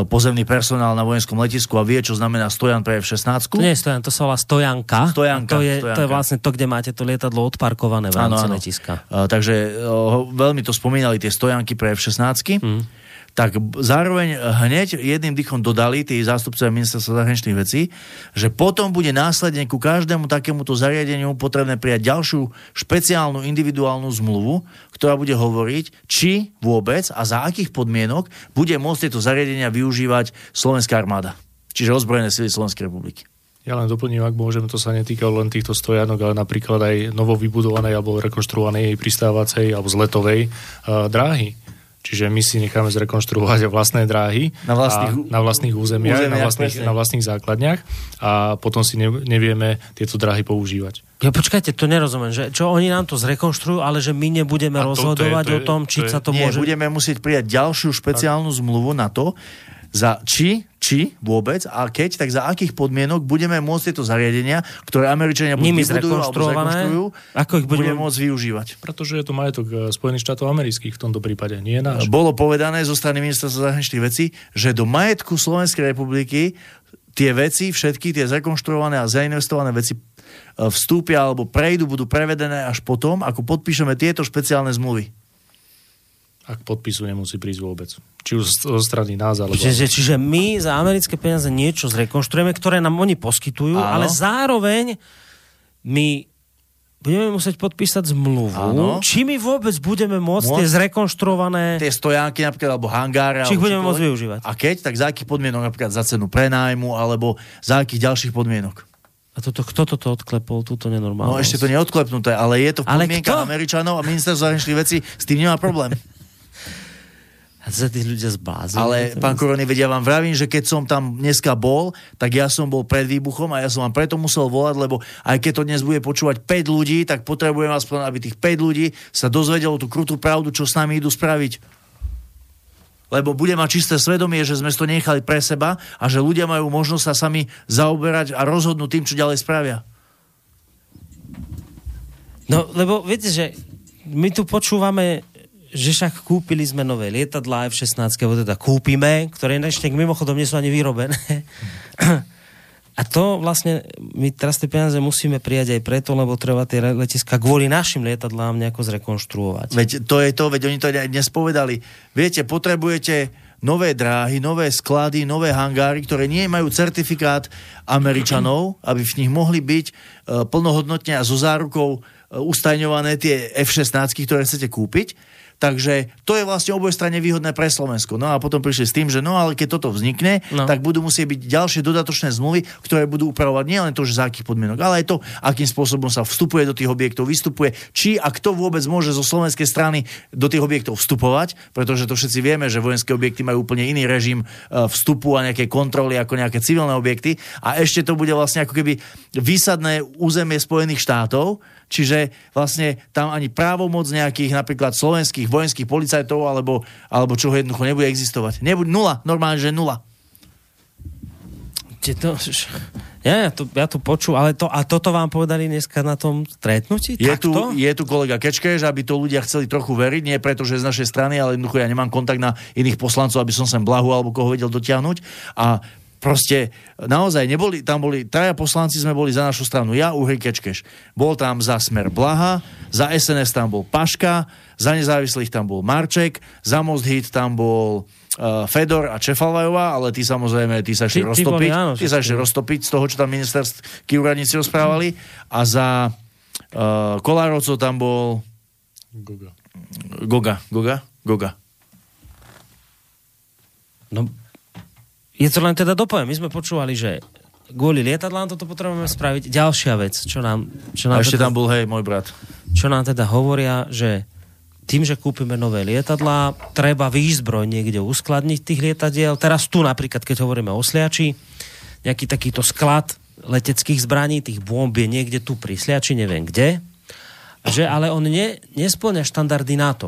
pozemný personál na vojenskom letisku a vie, čo znamená stojan pre F-16. Nie stojan, to sa volá stojanka. Stojanka. To je, stojanka. to je vlastne to, kde máte to lietadlo odparkované v rámci letiska. Uh, takže uh, veľmi to spomínali tie stojanky pre F-16. Mm tak zároveň hneď jedným dýchom dodali tí zástupcovia ministerstva zahraničných vecí, že potom bude následne ku každému takémuto zariadeniu potrebné prijať ďalšiu špeciálnu individuálnu zmluvu, ktorá bude hovoriť, či vôbec a za akých podmienok bude môcť tieto zariadenia využívať Slovenská armáda, čiže ozbrojené sily Slovenskej republiky. Ja len doplním, ak môžem, to sa netýka len týchto stojanok, ale napríklad aj novo vybudovanej alebo rekonštruovanej pristávacej alebo zletovej uh, dráhy Čiže my si necháme zrekonštruovať vlastné dráhy na vlastných, a, na vlastných územiach, územiach na, vlastných, na vlastných základniach a potom si ne, nevieme tieto dráhy používať. Ja počkajte, to nerozumiem, že čo oni nám to zrekonštruujú, ale že my nebudeme to, rozhodovať to je, to je, o tom, či to je, sa to nie, môže... budeme musieť prijať ďalšiu špeciálnu zmluvu na to, za či, či vôbec a keď, tak za akých podmienok budeme môcť tieto zariadenia, ktoré Američania buď vybudujú alebo ako ich budeme... budeme môcť využívať. Pretože je to majetok eh, Spojených štátov amerických v tomto prípade, nie náš. Bolo povedané zo strany ministerstva zahraničných vecí, že do majetku Slovenskej republiky tie veci, všetky tie zrekonštruované a zainvestované veci eh, vstúpia alebo prejdu, budú prevedené až potom, ako podpíšeme tieto špeciálne zmluvy ak podpisu nemusí prísť vôbec. Či už zo strany nás, alebo... Čiže, čiže my za americké peniaze niečo zrekonštruujeme, ktoré nám oni poskytujú, Áno. ale zároveň my budeme musieť podpísať zmluvu, Áno. či my vôbec budeme môcť, môcť tie zrekonštruované... Tie stojánky napríklad, alebo hangáre... Či ich budeme môcť využívať. A keď, tak za akých podmienok, napríklad za cenu prenájmu, alebo za akých ďalších podmienok? A toto, kto toto odklepol, túto nenormálnosť? No ešte to neodklepnuté, ale je to v podmienkach Američanov a ministerstvo zahraničných vecí s tým nemá problém. Sa tí ľudia zblázni. Ale, pán Korony, vedia vám vravím, že keď som tam dneska bol, tak ja som bol pred výbuchom a ja som vám preto musel volať, lebo aj keď to dnes bude počúvať 5 ľudí, tak potrebujem aspoň, aby tých 5 ľudí sa dozvedelo tú krutú pravdu, čo s nami idú spraviť. Lebo bude mať čisté svedomie, že sme to nechali pre seba a že ľudia majú možnosť sa sami zaoberať a rozhodnúť tým, čo ďalej spravia. No, lebo viete, že my tu počúvame že však kúpili sme nové lietadlá F-16, alebo teda kúpime, ktoré ešte mimochodom nie sú ani vyrobené. A to vlastne my teraz tie peniaze musíme prijať aj preto, lebo treba tie letiska kvôli našim lietadlám nejako zrekonštruovať. Veď to je to, veď oni to aj dnes povedali. Viete, potrebujete nové dráhy, nové sklady, nové hangáry, ktoré nie majú certifikát Američanov, aby v nich mohli byť e, plnohodnotne a so zárukou e, ustajňované tie F-16, ktoré chcete kúpiť Takže to je vlastne obojstranne výhodné pre Slovensko. No a potom prišli s tým, že no ale keď toto vznikne, no. tak budú musieť byť ďalšie dodatočné zmluvy, ktoré budú upravovať nielen to, že za akých podmienok, ale aj to, akým spôsobom sa vstupuje do tých objektov, vystupuje, či a kto vôbec môže zo slovenskej strany do tých objektov vstupovať, pretože to všetci vieme, že vojenské objekty majú úplne iný režim e, vstupu a nejaké kontroly ako nejaké civilné objekty. A ešte to bude vlastne ako keby výsadné územie Spojených štátov, Čiže vlastne tam ani právomoc nejakých napríklad slovenských vojenských policajtov alebo, alebo čoho jednoducho nebude existovať. Nebude, nula, normálne, že nula. To, ja, ja, tu, ja tu poču, ale to, a toto vám povedali dneska na tom stretnutí? Je tu, je tu kolega Kečkeš, aby to ľudia chceli trochu veriť, nie preto, že z našej strany, ale jednoducho ja nemám kontakt na iných poslancov, aby som sem blahu alebo koho vedel dotiahnuť. A proste naozaj neboli, tam boli, traja poslanci sme boli za našu stranu, ja, Uhry Kečkeš. Bol tam za Smer Blaha, za SNS tam bol Paška, za nezávislých tam bol Marček, za Most Hit tam bol uh, Fedor a Čefalajová, ale ty samozrejme, ty sa ešte roztopiť, ty, ty sa ešte roztopiť z toho, čo tam ministerskí úradníci rozprávali a za uh, Kolárovcov tam bol Goga. Goga, Goga, Goga. No, je to len teda dopojem. My sme počúvali, že kvôli lietadlám toto potrebujeme spraviť. Ďalšia vec, čo nám... Čo nám A ešte teda, tam bol, hej, môj brat. čo nám teda hovoria, že tým, že kúpime nové lietadlá, treba výzbroj niekde uskladniť tých lietadiel. Teraz tu napríklad, keď hovoríme o Sliači, nejaký takýto sklad leteckých zbraní, tých bomb je niekde tu pri Sliači, neviem kde, že ale on ne, nesplňa štandardy NATO.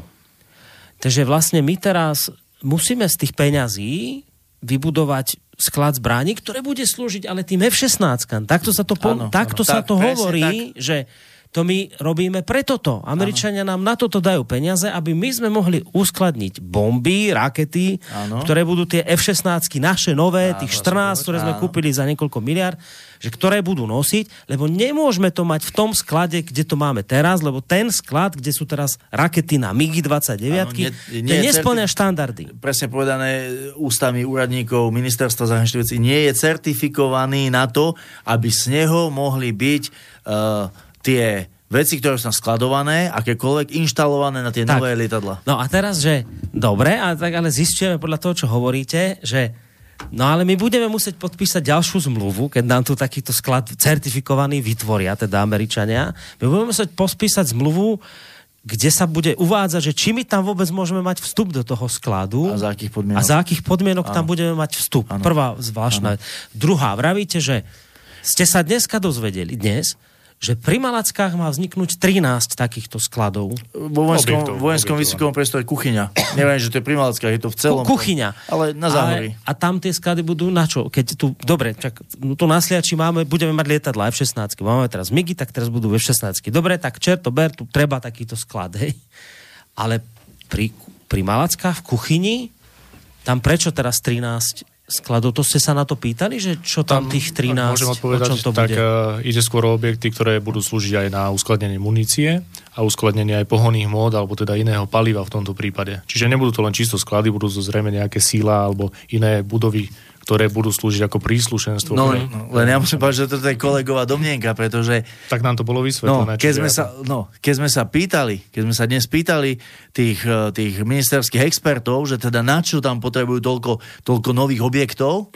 Takže vlastne my teraz musíme z tých peňazí vybudovať sklad zbraní, ktoré bude slúžiť ale tým F-16. Takto sa to, po, Áno, takto áno. sa Tak, to hovorí, že to my robíme preto to. Američania nám na toto dajú peniaze, aby my sme mohli uskladniť bomby, rakety, Áno. ktoré budú tie F-16 naše nové, tých 14, ktoré sme áno. kúpili za niekoľko miliard, že ktoré budú nosiť, lebo nemôžeme to mať v tom sklade, kde to máme teraz, lebo ten sklad, kde sú teraz rakety na MiG-29, Áno, nie- nie nesplňa certi- štandardy. presne povedané ústami úradníkov ministerstva zahraničných vecí, nie je certifikovaný na to, aby z neho mohli byť uh, tie veci, ktoré sú skladované, akékoľvek inštalované na tie Tak. nové lietadla. No a teraz, že dobre, a tak ale zistujeme podľa toho, čo hovoríte, že no ale my budeme musieť podpísať ďalšiu zmluvu, keď nám tu takýto sklad certifikovaný vytvoria, teda Američania. My budeme musieť podpísať zmluvu, kde sa bude uvádzať, že či my tam vôbec môžeme mať vstup do toho skladu. A za akých podmienok. A za akých podmienok tam budeme mať vstup. Áno. Prvá zvláštna. vec. Druhá, vravíte, že ste sa dneska dozvedeli, dnes, že pri Malackách má vzniknúť 13 takýchto skladov. Vo vojenskom, Objektov, vojenskom objektov, výskupovom priestore kuchyňa. Neviem, že to je pri Malackách, je to v celom. Ku- kuchyňa. Ale na záhorí. Ale, a tam tie sklady budú na čo? Keď tu, dobre, čak, no tu na Sliači máme, budeme mať lietadla F-16. Máme teraz MIGI, tak teraz budú F-16. Dobre, tak čerto ber, tu treba takýto sklad, hej. Ale pri, pri Malackách v kuchyni, tam prečo teraz 13 skladov? To ste sa na to pýtali, že čo tam, tých 13, ak Môžem o odpovedať, čom to tak bude? uh, ide skôr o objekty, ktoré budú slúžiť aj na uskladnenie munície a uskladnenie aj pohonných mód alebo teda iného paliva v tomto prípade. Čiže nebudú to len čisto sklady, budú to zrejme nejaké síla alebo iné budovy, ktoré budú slúžiť ako príslušenstvo. No, no, len ja musím povedať, že toto je kolegová domnienka, pretože Tak nám to bolo No, vysvetlené. keď čiže sme, ako- sa, no, keď sme sa pýtali, keď sme sa dnes pýtali tých, eh, tých ministerských expertov, že teda na čo tam potrebujú toľko, toľko nových objektov,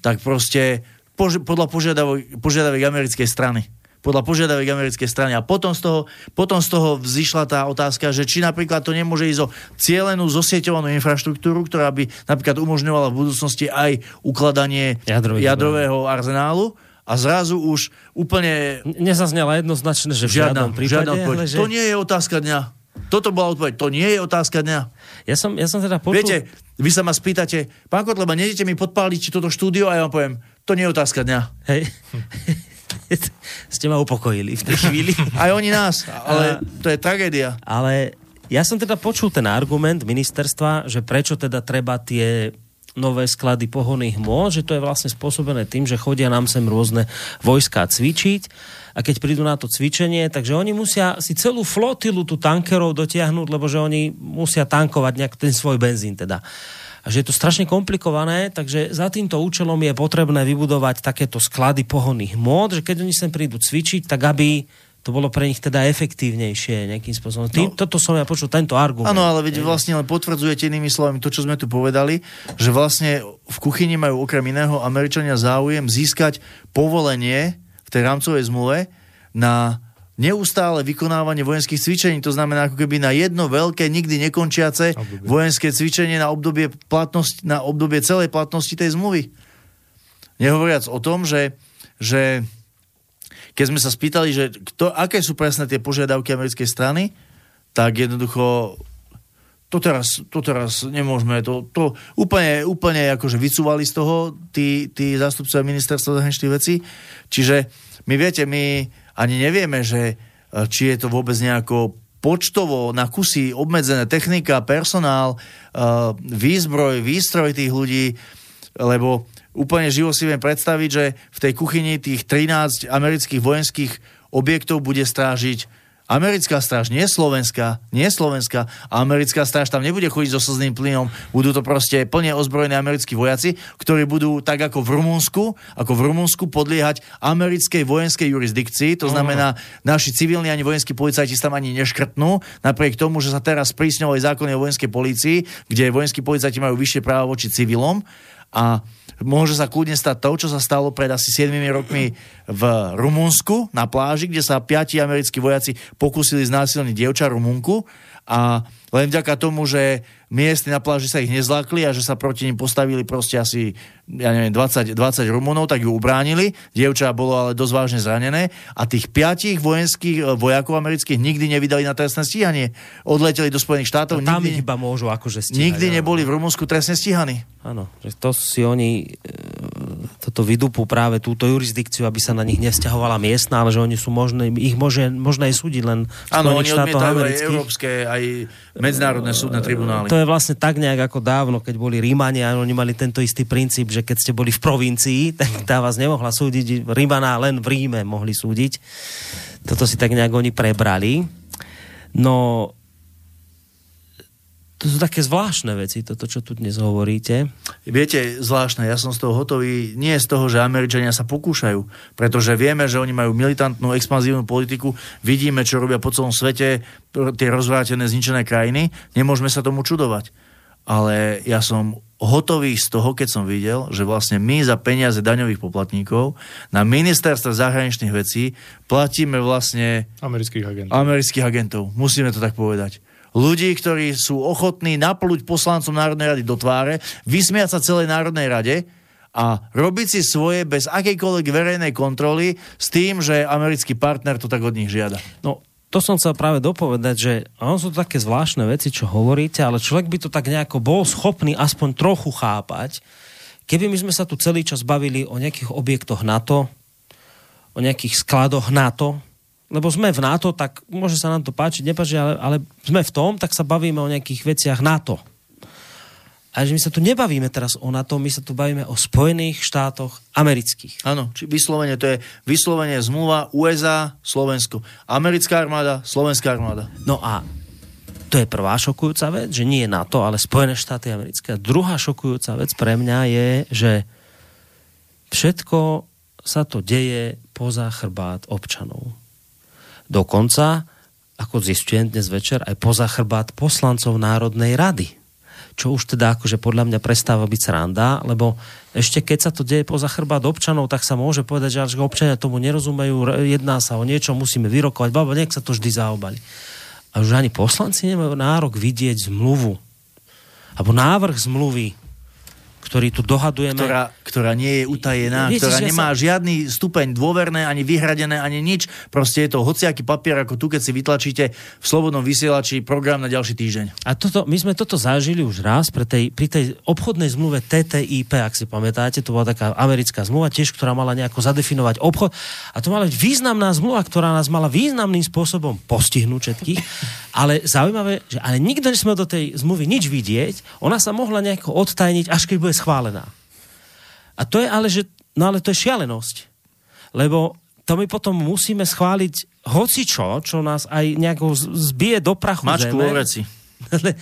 tak proste podľa požiadavok, požiadavek americkej strany. Podľa požiadavek americkej strany. A potom z, toho, potom z toho vzýšla tá otázka, že či napríklad to nemôže ísť o cielenú zosieťovanú infraštruktúru, ktorá by napríklad umožňovala v budúcnosti aj ukladanie Jadrových jadrového arzenálu. A zrazu už úplne Nezaznela jednoznačne, že v žiadnom prípade. žiadna odpoveď. ale že... To nie je otázka dňa. Toto bola odpoveď. To nie je otázka dňa. Ja som, ja som teda počul... Viete, vy sa ma spýtate, pán Kotleba, nejdete mi podpáliť či toto štúdio a ja vám poviem, to nie je otázka dňa. Hej. Ste ma upokojili v tej chvíli. Aj oni nás, ale to je tragédia. Ale ja som teda počul ten argument ministerstva, že prečo teda treba tie nové sklady pohonných môd, že to je vlastne spôsobené tým, že chodia nám sem rôzne vojská cvičiť a keď prídu na to cvičenie, takže oni musia si celú flotilu tu tankerov dotiahnuť, lebo že oni musia tankovať nejak ten svoj benzín teda. A že je to strašne komplikované, takže za týmto účelom je potrebné vybudovať takéto sklady pohonných mód, že keď oni sem prídu cvičiť, tak aby to bolo pre nich teda efektívnejšie nejakým spôsobom. Tým, no. Toto som ja počul, tento argument. Áno, ale veď vlastne len potvrdzujete inými slovami to, čo sme tu povedali, že vlastne v kuchyni majú okrem iného Američania záujem získať povolenie v tej rámcovej zmluve na neustále vykonávanie vojenských cvičení. To znamená ako keby na jedno veľké, nikdy nekončiace Obdobie. vojenské cvičenie na obdobie, platnosť, na obdobie celej platnosti tej zmluvy. Nehovoriac o tom, že, že keď sme sa spýtali, že kto, aké sú presne tie požiadavky americkej strany, tak jednoducho to teraz, to teraz nemôžeme, to, to úplne, úplne akože vycúvali z toho tí, tí zástupcovia ministerstva zahraničných vecí. Čiže my viete, my ani nevieme, že e, či je to vôbec nejako počtovo na kusy obmedzené. Technika, personál, uh, výzbroj, výstroj tých ľudí, lebo úplne živo si viem predstaviť, že v tej kuchyni tých 13 amerických vojenských objektov bude strážiť Americká stráž, nie Slovenská, nie Slovenská. A americká stráž tam nebude chodiť so slzným plynom. Budú to proste plne ozbrojení americkí vojaci, ktorí budú tak ako v Rumunsku, ako v Rumunsku podliehať americkej vojenskej jurisdikcii. To znamená, naši civilní ani vojenskí policajti sa tam ani neškrtnú, napriek tomu, že sa teraz prísňovali zákony o vojenskej policii, kde vojenskí policajti majú vyššie práva voči civilom a môže sa kľudne stať to, čo sa stalo pred asi 7 rokmi v Rumunsku na pláži, kde sa piati americkí vojaci pokúsili znásilniť dievča Rumunku. A len vďaka tomu, že miestni na pláži sa ich nezlákli a že sa proti nim postavili proste asi ja neviem, 20, 20 Rumunov, tak ju ubránili. Dievča bolo ale dosť vážne zranené a tých piatich vojenských eh, vojakov amerických nikdy nevydali na trestné stíhanie. Odleteli do Spojených štátov. No, tam nikdy, iba môžu akože stíhať. nikdy neboli v Rumunsku trestne stíhaní. Áno, že to si oni e, toto vydupú práve túto jurisdikciu, aby sa na nich nevzťahovala miestna, ale že oni sú možné, ich môže, možné aj súdiť len Áno, oni odmietajú aj európske, aj medzinárodné súdne tribunály. To je vlastne tak nejak ako dávno, keď boli Rímania, oni mali tento istý princíp, že keď ste boli v provincii, tak tá vás nemohla súdiť, Rímana len v Ríme mohli súdiť. Toto si tak nejak oni prebrali. No, to sú také zvláštne veci, toto, čo tu dnes hovoríte. Viete, zvláštne, ja som z toho hotový, nie z toho, že Američania sa pokúšajú, pretože vieme, že oni majú militantnú, expanzívnu politiku, vidíme, čo robia po celom svete, tie rozvrátené, zničené krajiny, nemôžeme sa tomu čudovať. Ale ja som hotový z toho, keď som videl, že vlastne my za peniaze daňových poplatníkov na ministerstve zahraničných vecí platíme vlastne Amerických agentov. amerických agentov. Musíme to tak povedať. Ľudí, ktorí sú ochotní naplúť poslancom Národnej rady do tváre, vysmiať sa celej Národnej rade a robiť si svoje bez akejkoľvek verejnej kontroly s tým, že americký partner to tak od nich žiada. No, to som chcel práve dopovedať, že ono sú to také zvláštne veci, čo hovoríte, ale človek by to tak nejako bol schopný aspoň trochu chápať, keby my sme sa tu celý čas bavili o nejakých objektoch NATO, o nejakých skladoch NATO, lebo sme v NATO, tak môže sa nám to páčiť, nepáči, ale, ale sme v tom, tak sa bavíme o nejakých veciach NATO. A že my sa tu nebavíme teraz o NATO, my sa tu bavíme o Spojených štátoch amerických. Áno, či vyslovene, to je vyslovene zmluva USA, Slovensko. Americká armáda, Slovenská armáda. No a to je prvá šokujúca vec, že nie je NATO, ale Spojené štáty americké. A druhá šokujúca vec pre mňa je, že všetko sa to deje poza chrbát občanov. Dokonca, ako zistujem dnes večer, aj poza chrbát poslancov Národnej rady. Čo už teda akože podľa mňa prestáva byť sranda, lebo ešte keď sa to deje poza chrbát občanov, tak sa môže povedať, že občania tomu nerozumejú, jedná sa o niečo, musíme vyrokovať, babo, nech sa to vždy zaobali. A už ani poslanci nemajú nárok vidieť zmluvu. Alebo návrh zmluvy, ktorý tu dohadujeme. Ktorá, ktorá nie je utajená, Viete, ktorá nemá sa- žiadny stupeň dôverné, ani vyhradené, ani nič. Proste je to hociaký papier, ako tu, keď si vytlačíte v slobodnom vysielači program na ďalší týždeň. A toto, my sme toto zažili už raz pri tej, pri tej obchodnej zmluve TTIP, ak si pamätáte, to bola taká americká zmluva tiež, ktorá mala nejako zadefinovať obchod. A to mala byť významná zmluva, ktorá nás mala významným spôsobom postihnúť všetkých. Ale zaujímavé, že ale nikto nesme do tej zmluvy nič vidieť, ona sa mohla nejako odtajniť, až keď bude schválená. A to je ale, že, no ale to je šialenosť. Lebo to my potom musíme schváliť hocičo, čo nás aj nejako zbije do prachu Mačku zeme.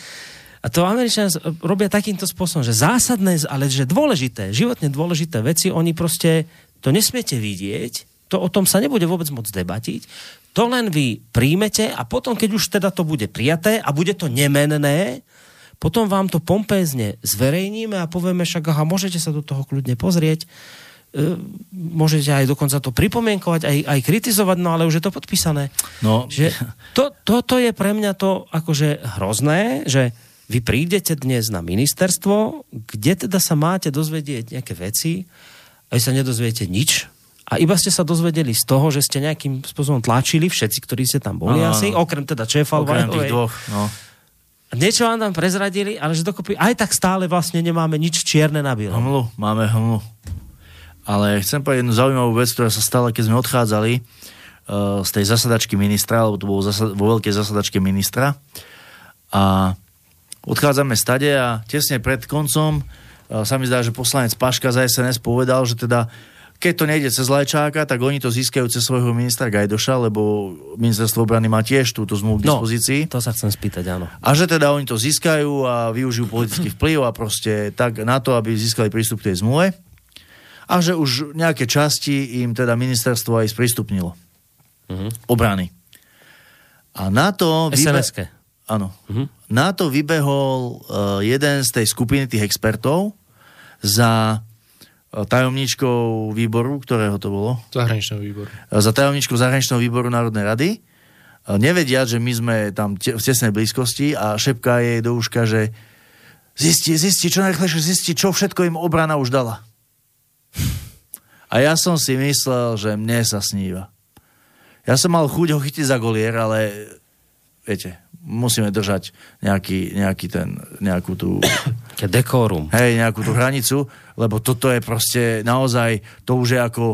A to Američania robia takýmto spôsobom, že zásadné, ale že dôležité, životne dôležité veci, oni proste to nesmiete vidieť, to o tom sa nebude vôbec môcť debatiť, to len vy príjmete a potom, keď už teda to bude prijaté a bude to nemenné, potom vám to pompézne zverejníme a povieme však, aha, môžete sa do toho kľudne pozrieť, e, môžete aj dokonca to pripomienkovať, aj, aj kritizovať, no ale už je to podpísané. No, Že to, toto je pre mňa to akože hrozné, že vy prídete dnes na ministerstvo, kde teda sa máte dozvedieť nejaké veci a vy sa nedozviete nič a iba ste sa dozvedeli z toho, že ste nejakým spôsobom tlačili všetci, ktorí ste tam boli Áno, asi, áno. okrem teda šéfa okrem tých dvoch. No. Niečo vám tam prezradili, ale že dokopy aj tak stále vlastne nemáme nič čierne na bielom. Hmlu, máme hmlu. Ale chcem povedať jednu zaujímavú vec, ktorá sa stala, keď sme odchádzali uh, z tej zasadačky ministra, lebo to bolo zasa- vo veľkej zasadačke ministra. A odchádzame stade a tesne pred koncom uh, sa mi zdá, že poslanec Paška za SNS povedal, že teda keď to nejde cez Lajčáka, tak oni to získajú cez svojho ministra Gajdoša, lebo ministerstvo obrany má tiež túto zmluvu k No, dispozícii. to sa chcem spýtať, áno. A že teda oni to získajú a využijú politický vplyv a proste tak na to, aby získali prístup k tej zmluve. A že už nejaké časti im teda ministerstvo aj sprístupnilo. Obrany. A na to... SNS-ke. Áno. Na to vybehol uh, jeden z tej skupiny tých expertov za tajomníčkou výboru, ktorého to bolo? Zahraničného výboru. za tajomničkou zahraničného výboru Národnej rady. E, Nevedia, že my sme tam te- v tesnej blízkosti a šepká jej do uška, že zisti, zisti, čo najrychlejšie zisti, čo všetko im obrana už dala. A ja som si myslel, že mne sa sníva. Ja som mal chuť ho chytiť za golier, ale viete, musíme držať nejaký, nejaký ten, nejakú tú dekórum. hej, nejakú tú hranicu, lebo toto je proste naozaj, to už je ako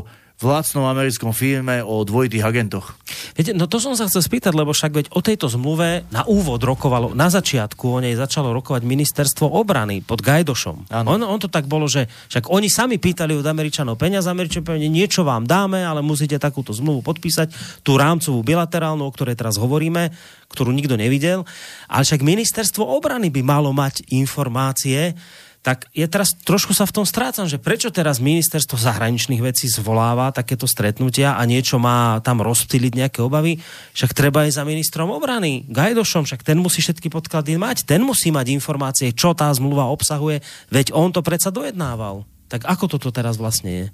v lacnom americkom filme o dvojitých agentoch. Viete, no to som sa chcel spýtať, lebo však veď o tejto zmluve na úvod rokovalo, na začiatku o nej začalo rokovať ministerstvo obrany pod Gajdošom. Áno. On, on to tak bolo, že však oni sami pýtali od Američanov peniaz, Američania povedali, niečo vám dáme, ale musíte takúto zmluvu podpísať, tú rámcovú bilaterálnu, o ktorej teraz hovoríme, ktorú nikto nevidel. Ale však ministerstvo obrany by malo mať informácie, tak ja teraz trošku sa v tom strácam, že prečo teraz ministerstvo zahraničných vecí zvoláva takéto stretnutia a niečo má tam rozptýliť nejaké obavy, však treba aj za ministrom obrany, Gajdošom, však ten musí všetky podklady mať, ten musí mať informácie, čo tá zmluva obsahuje, veď on to predsa dojednával. Tak ako toto teraz vlastne je?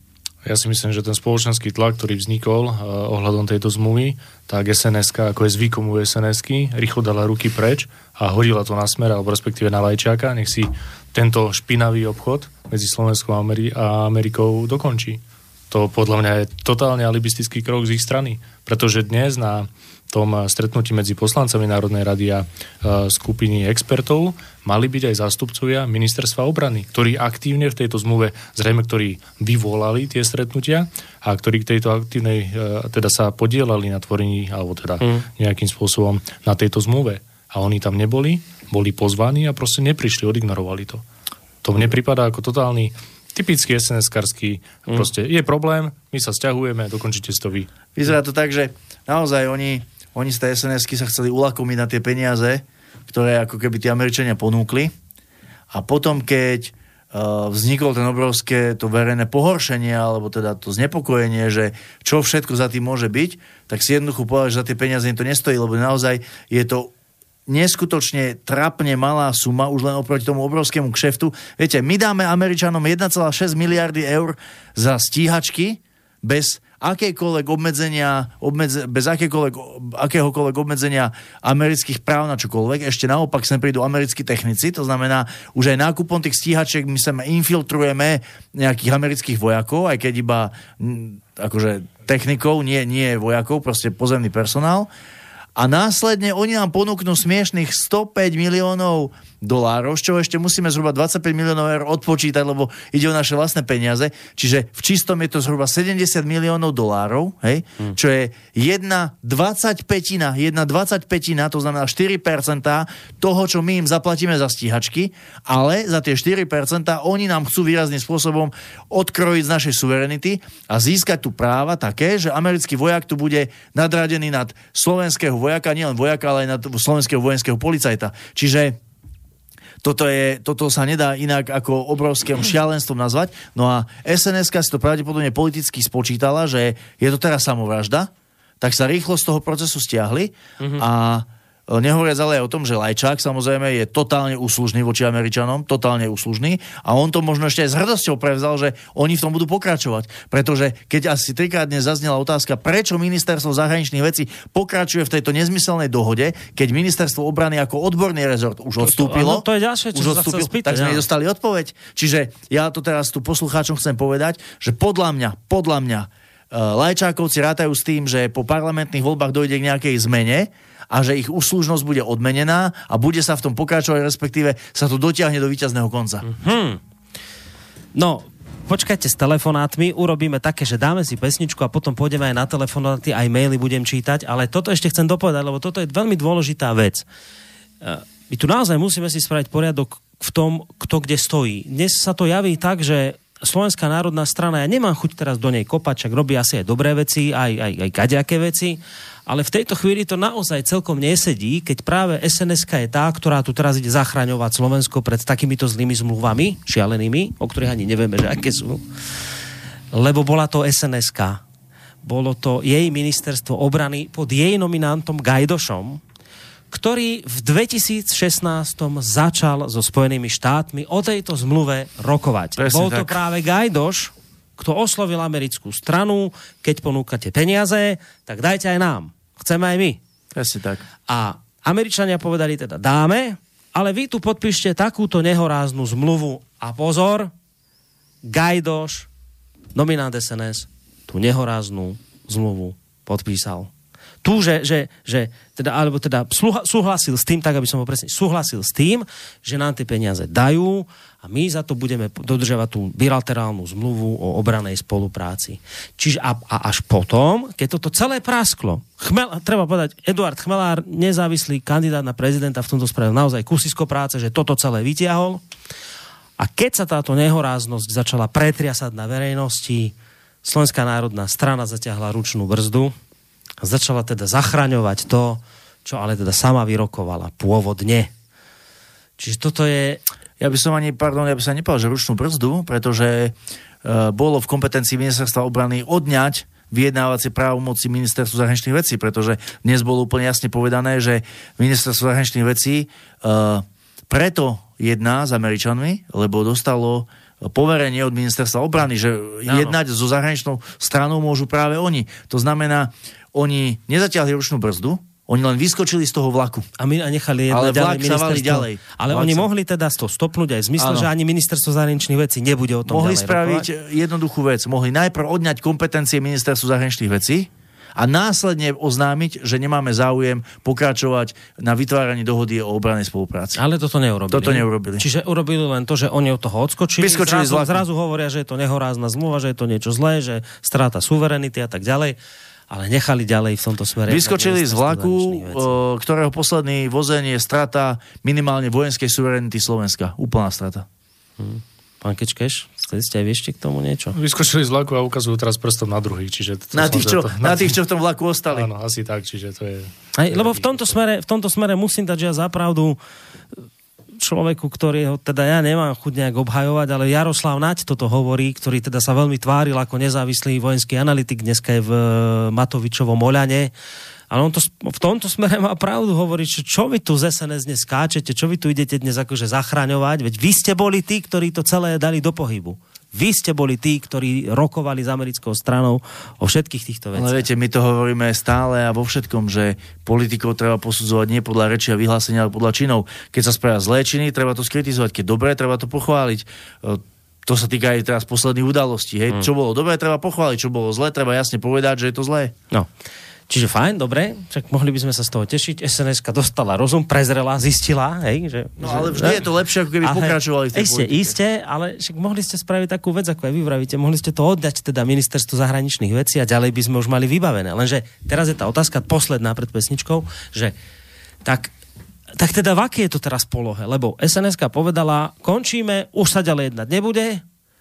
Ja si myslím, že ten spoločenský tlak, ktorý vznikol uh, ohľadom tejto zmluvy, tak sns ako je zvykom u sns rýchlo dala ruky preč a hodila to na smer, alebo respektíve na Lajčáka, nech si tento špinavý obchod medzi Slovenskou a, Ameri- a Amerikou dokončí. To podľa mňa je totálne alibistický krok z ich strany, pretože dnes na tom stretnutí medzi poslancami Národnej rady a e, skupiny expertov mali byť aj zástupcovia ministerstva obrany, ktorí aktívne v tejto zmluve, zrejme ktorí vyvolali tie stretnutia a ktorí k tejto aktívnej, e, teda sa podielali na tvorení, alebo teda nejakým spôsobom na tejto zmluve. A oni tam neboli, boli pozvaní a proste neprišli, odignorovali to. To mne pripadá ako totálny typický SNS-karský, proste je problém, my sa stiahujeme, dokončite si to vy. Vyzerá to tak, že naozaj oni, oni z tej sns sa chceli ulakomiť na tie peniaze, ktoré ako keby tí Američania ponúkli. A potom, keď uh, vznikol ten obrovské to verejné pohoršenie, alebo teda to znepokojenie, že čo všetko za tým môže byť, tak si jednoducho povedal, že za tie peniaze im to nestojí, lebo naozaj je to neskutočne trapne malá suma, už len oproti tomu obrovskému kšeftu. Viete, my dáme Američanom 1,6 miliardy eur za stíhačky bez akékoľvek obmedzenia, obmedze, bez akékoľvek, akéhokoľvek obmedzenia amerických práv na čokoľvek. Ešte naopak sem prídu americkí technici, to znamená, už aj nákupom tých stíhačiek my sa infiltrujeme nejakých amerických vojakov, aj keď iba akože technikov, nie, nie vojakov, proste pozemný personál a následne oni nám ponúknú smiešných 105 miliónov dolárov, z čoho ešte musíme zhruba 25 miliónov eur odpočítať, lebo ide o naše vlastné peniaze. Čiže v čistom je to zhruba 70 miliónov dolárov, hej, hmm. čo je 1 25 1 25 to znamená 4% toho, čo my im zaplatíme za stíhačky, ale za tie 4% oni nám chcú výrazným spôsobom odkrojiť z našej suverenity a získať tu práva také, že americký vojak tu bude nadradený nad slovenského vojaka, nielen vojaka, ale aj nad slovenského vojenského policajta. Čiže toto, je, toto sa nedá inak ako obrovským šialenstvom nazvať. No a sns si to pravdepodobne politicky spočítala, že je to teraz samovražda, tak sa rýchlo z toho procesu stiahli mm-hmm. a Nehovoriac ale aj o tom, že Lajčák samozrejme je totálne úslužný voči Američanom, totálne úslužný a on to možno ešte aj s hrdosťou prevzal, že oni v tom budú pokračovať. Pretože keď asi trikrát dnes zaznela otázka, prečo ministerstvo zahraničných vecí pokračuje v tejto nezmyselnej dohode, keď ministerstvo obrany ako odborný rezort už odstúpilo. To, to, to je ďalšie, čo už sa chcel odstúpil, spýtať, tak sme nedostali odpoveď. Čiže ja to teraz tu poslucháčom chcem povedať, že podľa mňa, podľa mňa uh, Lajčákovci rátajú s tým, že po parlamentných voľbách dojde k nejakej zmene a že ich úslužnosť bude odmenená a bude sa v tom pokračovať, respektíve sa to dotiahne do víťazného konca. Hmm. No, počkajte s telefonátmi, urobíme také, že dáme si pesničku a potom pôjdeme aj na telefonáty, aj maily budem čítať, ale toto ešte chcem dopovedať, lebo toto je veľmi dôležitá vec. E, My tu naozaj musíme si spraviť poriadok v tom, kto kde stojí. Dnes sa to javí tak, že Slovenská národná strana, ja nemám chuť teraz do nej kopať, čak robí asi aj dobré veci, aj, aj, aj kaďaké veci, ale v tejto chvíli to naozaj celkom nesedí, keď práve SNSK je tá, ktorá tu teraz ide zachraňovať Slovensko pred takýmito zlými zmluvami, šialenými, o ktorých ani nevieme, že aké sú. Lebo bola to SNSK. Bolo to jej ministerstvo obrany pod jej nominantom Gajdošom, ktorý v 2016 začal so Spojenými štátmi o tejto zmluve rokovať. Presne Bol to tak. práve Gajdoš, kto oslovil americkú stranu, keď ponúkate peniaze, tak dajte aj nám. Chceme aj my. Presne tak. A Američania povedali teda dáme, ale vy tu podpíšte takúto nehoráznu zmluvu a pozor, Gajdoš, nominant SNS, tú nehoráznú zmluvu podpísal. Tu, že, že, že teda, alebo teda súhlasil s tým, tak aby som ho presne, súhlasil s tým, že nám tie peniaze dajú a my za to budeme dodržiavať tú bilaterálnu zmluvu o obranej spolupráci. Čiže a, a až potom, keď toto celé prasklo, Chmel, treba povedať, Eduard Chmelár, nezávislý kandidát na prezidenta v tomto spravil naozaj kusisko práce, že toto celé vytiahol. A keď sa táto nehoráznosť začala pretriasať na verejnosti, Slovenská národná strana zaťahla ručnú brzdu a začala teda zachraňovať to, čo ale teda sama vyrokovala pôvodne. Čiže toto je... Ja by som ani, pardon, ja by som nepovedal, že ručnú brzdu, pretože e, bolo v kompetencii ministerstva obrany odňať vyjednávacie právomoci ministerstvu zahraničných vecí, pretože dnes bolo úplne jasne povedané, že ministerstvo zahraničných vecí e, preto jedná s Američanmi, lebo dostalo poverenie od ministerstva obrany, že Áno. jednať so zahraničnou stranou môžu práve oni. To znamená, oni nezatiahli ručnú brzdu, oni len vyskočili z toho vlaku. A my a nechali jednať Ale ďalej vlak sa ďalej. Ale Vlak oni sa- mohli teda to stopnúť aj v zmysle, že ani ministerstvo zahraničných vecí nebude o tom Mohli spraviť rokovať. jednoduchú vec. Mohli najprv odňať kompetencie ministerstvu zahraničných vecí a následne oznámiť, že nemáme záujem pokračovať na vytváraní dohody o obranej spolupráci. Ale toto neurobili. Toto neurobili. Čiže urobili len to, že oni od toho odskočili. Vyskočili zrazu, zrazu hovoria, že je to nehorázna zmluva, že je to niečo zlé, že stráta suverenity a tak ďalej. Ale nechali ďalej v tomto smere. Vyskočili z vlaku, ktorého posledný vozeň je strata minimálne vojenskej suverenity Slovenska. Úplná strata. Pán Kečkeš, ste aj vieš k tomu niečo? Vyskočili z vlaku a ukazujú teraz prstom na druhých. Čiže to Na tých, čo, to, na tých, čo v tom vlaku ostali. Áno, asi tak, čiže to je... Hej, lebo v tomto, smere, v tomto smere musím dať, že ja zapravdu človeku, ktorého teda ja nemám chuť nejak obhajovať, ale Jaroslav Naď toto hovorí, ktorý teda sa veľmi tváril ako nezávislý vojenský analytik, dneska je v e, Matovičovom Oľane. Ale on to, v tomto smere má pravdu hovoriť, že čo vy tu z SNS dnes skáčete, čo vy tu idete dnes akože zachraňovať, veď vy ste boli tí, ktorí to celé dali do pohybu. Vy ste boli tí, ktorí rokovali s americkou stranou o všetkých týchto Ale veciach. viete, my to hovoríme stále a vo všetkom, že politikov treba posudzovať nie podľa reči a vyhlásenia, ale podľa činov. Keď sa spravia zlé činy, treba to skritizovať. Keď dobré, treba to pochváliť. E, To sa týka aj teraz posledných udalostí. Hej. Hmm. Čo bolo dobré, treba pochváliť. Čo bolo zlé, treba jasne povedať, že je to zlé. No. Čiže fajn, dobre, však mohli by sme sa z toho tešiť. sns dostala rozum, prezrela, zistila, hej, že... No ale vždy je to lepšie, ako keby pokračovali v tej Iste, iste, ale však mohli ste spraviť takú vec, ako aj vy vravíte, mohli ste to oddať teda ministerstvu zahraničných vecí a ďalej by sme už mali vybavené. Lenže teraz je tá otázka posledná pred pesničkou, že tak tak teda v aké je to teraz polohe? Lebo sns povedala, končíme, už sa ďalej jednať nebude,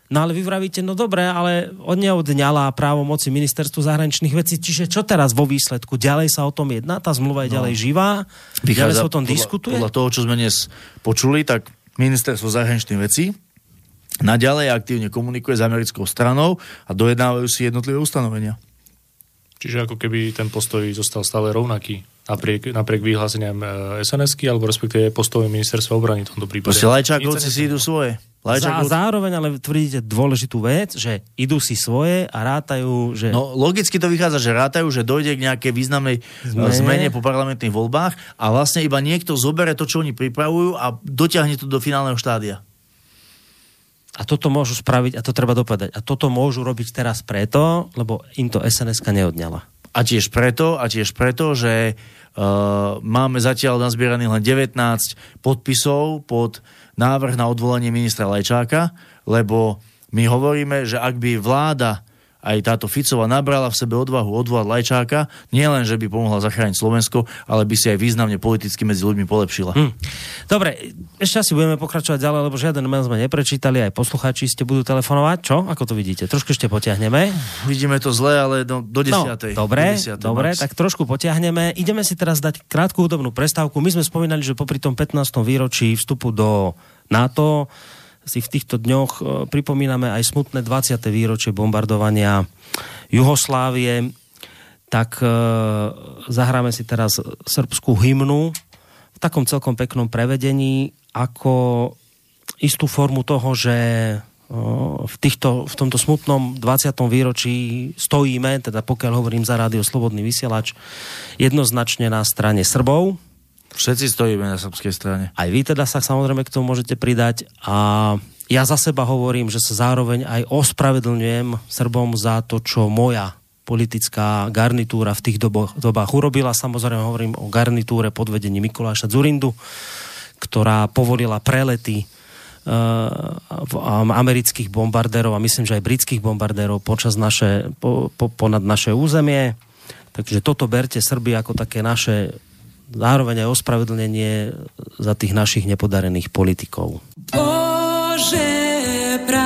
no ale vy vravíte, no dobre, ale od neodňala právomoci ministerstvu zahraničných vecí, čiže čo teraz vo výsledku? Ďalej sa o tom jedná, tá zmluva je ďalej živá, ďalej sa o tom podľa, diskutuje? Podľa toho, čo sme dnes počuli, tak ministerstvo zahraničných vecí naďalej aktívne komunikuje s americkou stranou a dojednávajú si jednotlivé ustanovenia. Čiže ako keby ten postoj zostal stále rovnaký napriek, napriek vyhláseniam e, SNS-ky, alebo respektíve postojom ministerstva obrany v tomto prípade. Proste lajčákovci si idú svoje. Za, a Lajčákovci... zároveň ale tvrdíte dôležitú vec, že idú si svoje a rátajú, že... No logicky to vychádza, že rátajú, že dojde k nejakej významnej Zmene. zmene. zmene po parlamentných voľbách a vlastne iba niekto zobere to, čo oni pripravujú a dotiahne to do finálneho štádia. A toto môžu spraviť, a to treba dopadať. A toto môžu robiť teraz preto, lebo im to SNS-ka neodňala. A tiež preto, a tiež preto, že uh, máme zatiaľ nazbieraných len 19 podpisov pod návrh na odvolanie ministra Lajčáka, lebo my hovoríme, že ak by vláda aj táto Ficová nabrala v sebe odvahu odvolať Lajčáka, nielen, že by pomohla zachrániť Slovensko, ale by si aj významne politicky medzi ľuďmi polepšila. Hm. Dobre, ešte asi budeme pokračovať ďalej, lebo žiaden mail sme neprečítali, aj poslucháči ste budú telefonovať. Čo? Ako to vidíte? Trošku ešte potiahneme. Vidíme to zle, ale do, do 10. No, dobre, do 10. dobre, max. tak trošku potiahneme. Ideme si teraz dať krátku hudobnú prestávku. My sme spomínali, že popri tom 15. výročí vstupu do NATO si v týchto dňoch e, pripomíname aj smutné 20. výročie bombardovania Juhoslávie, tak e, zahráme si teraz srbskú hymnu v takom celkom peknom prevedení ako istú formu toho, že e, v, týchto, v tomto smutnom 20. výročí stojíme, teda pokiaľ hovorím za rádio Slobodný vysielač, jednoznačne na strane Srbov, Všetci stojíme na srbskej strane. Aj vy teda sa samozrejme k tomu môžete pridať a ja za seba hovorím, že sa zároveň aj ospravedlňujem Srbom za to, čo moja politická garnitúra v tých doboch, dobách urobila. Samozrejme hovorím o garnitúre pod vedením Mikuláša Zurindu, ktorá povolila prelety uh, amerických bombardérov a myslím, že aj britských bombardérov počas naše, po, po, ponad naše územie. Takže toto berte Srby ako také naše zároveň aj ospravedlnenie za tých našich nepodarených politikov. Bože, pravde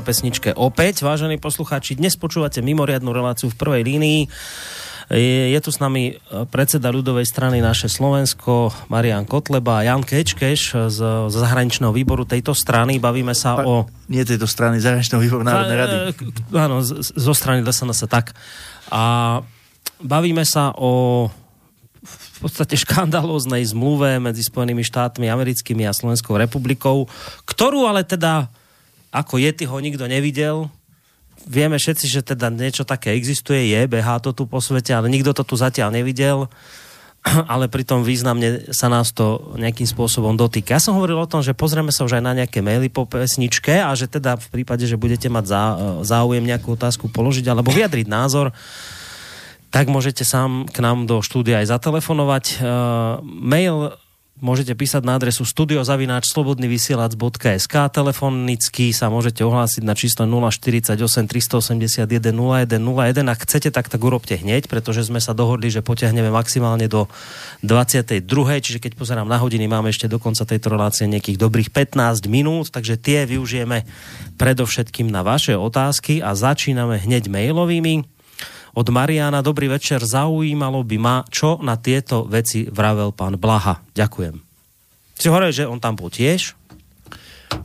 pesničke opäť, vážení poslucháči. Dnes počúvate mimoriadnu reláciu v prvej línii. Je, je tu s nami e, predseda ľudovej strany naše Slovensko, Marian Kotleba a Jan Kečkeš z, z zahraničného výboru tejto strany. Bavíme sa pa, o... Nie tejto strany, zahraničného výboru Národnej rady. E, áno, z, zo strany sa tak. A bavíme sa o v podstate škandalóznej zmluve medzi Spojenými štátmi americkými a Slovenskou republikou, ktorú ale teda ako Yeti ho nikto nevidel. Vieme všetci, že teda niečo také existuje, je, behá to tu po svete, ale nikto to tu zatiaľ nevidel ale pritom významne sa nás to nejakým spôsobom dotýka. Ja som hovoril o tom, že pozrieme sa už aj na nejaké maily po pesničke a že teda v prípade, že budete mať záujem nejakú otázku položiť alebo vyjadriť názor, tak môžete sám k nám do štúdia aj zatelefonovať. Uh, mail môžete písať na adresu studiozavináčslobodnyvysielac.sk telefonicky sa môžete ohlásiť na číslo 048 381 0101 ak chcete, tak tak urobte hneď, pretože sme sa dohodli, že potiahneme maximálne do 22. Čiže keď pozerám na hodiny, máme ešte do konca tejto relácie nejakých dobrých 15 minút, takže tie využijeme predovšetkým na vaše otázky a začíname hneď mailovými od Mariana. Dobrý večer, zaujímalo by ma, čo na tieto veci vravel pán Blaha. Ďakujem. Si hovoril, že on tam bol tiež?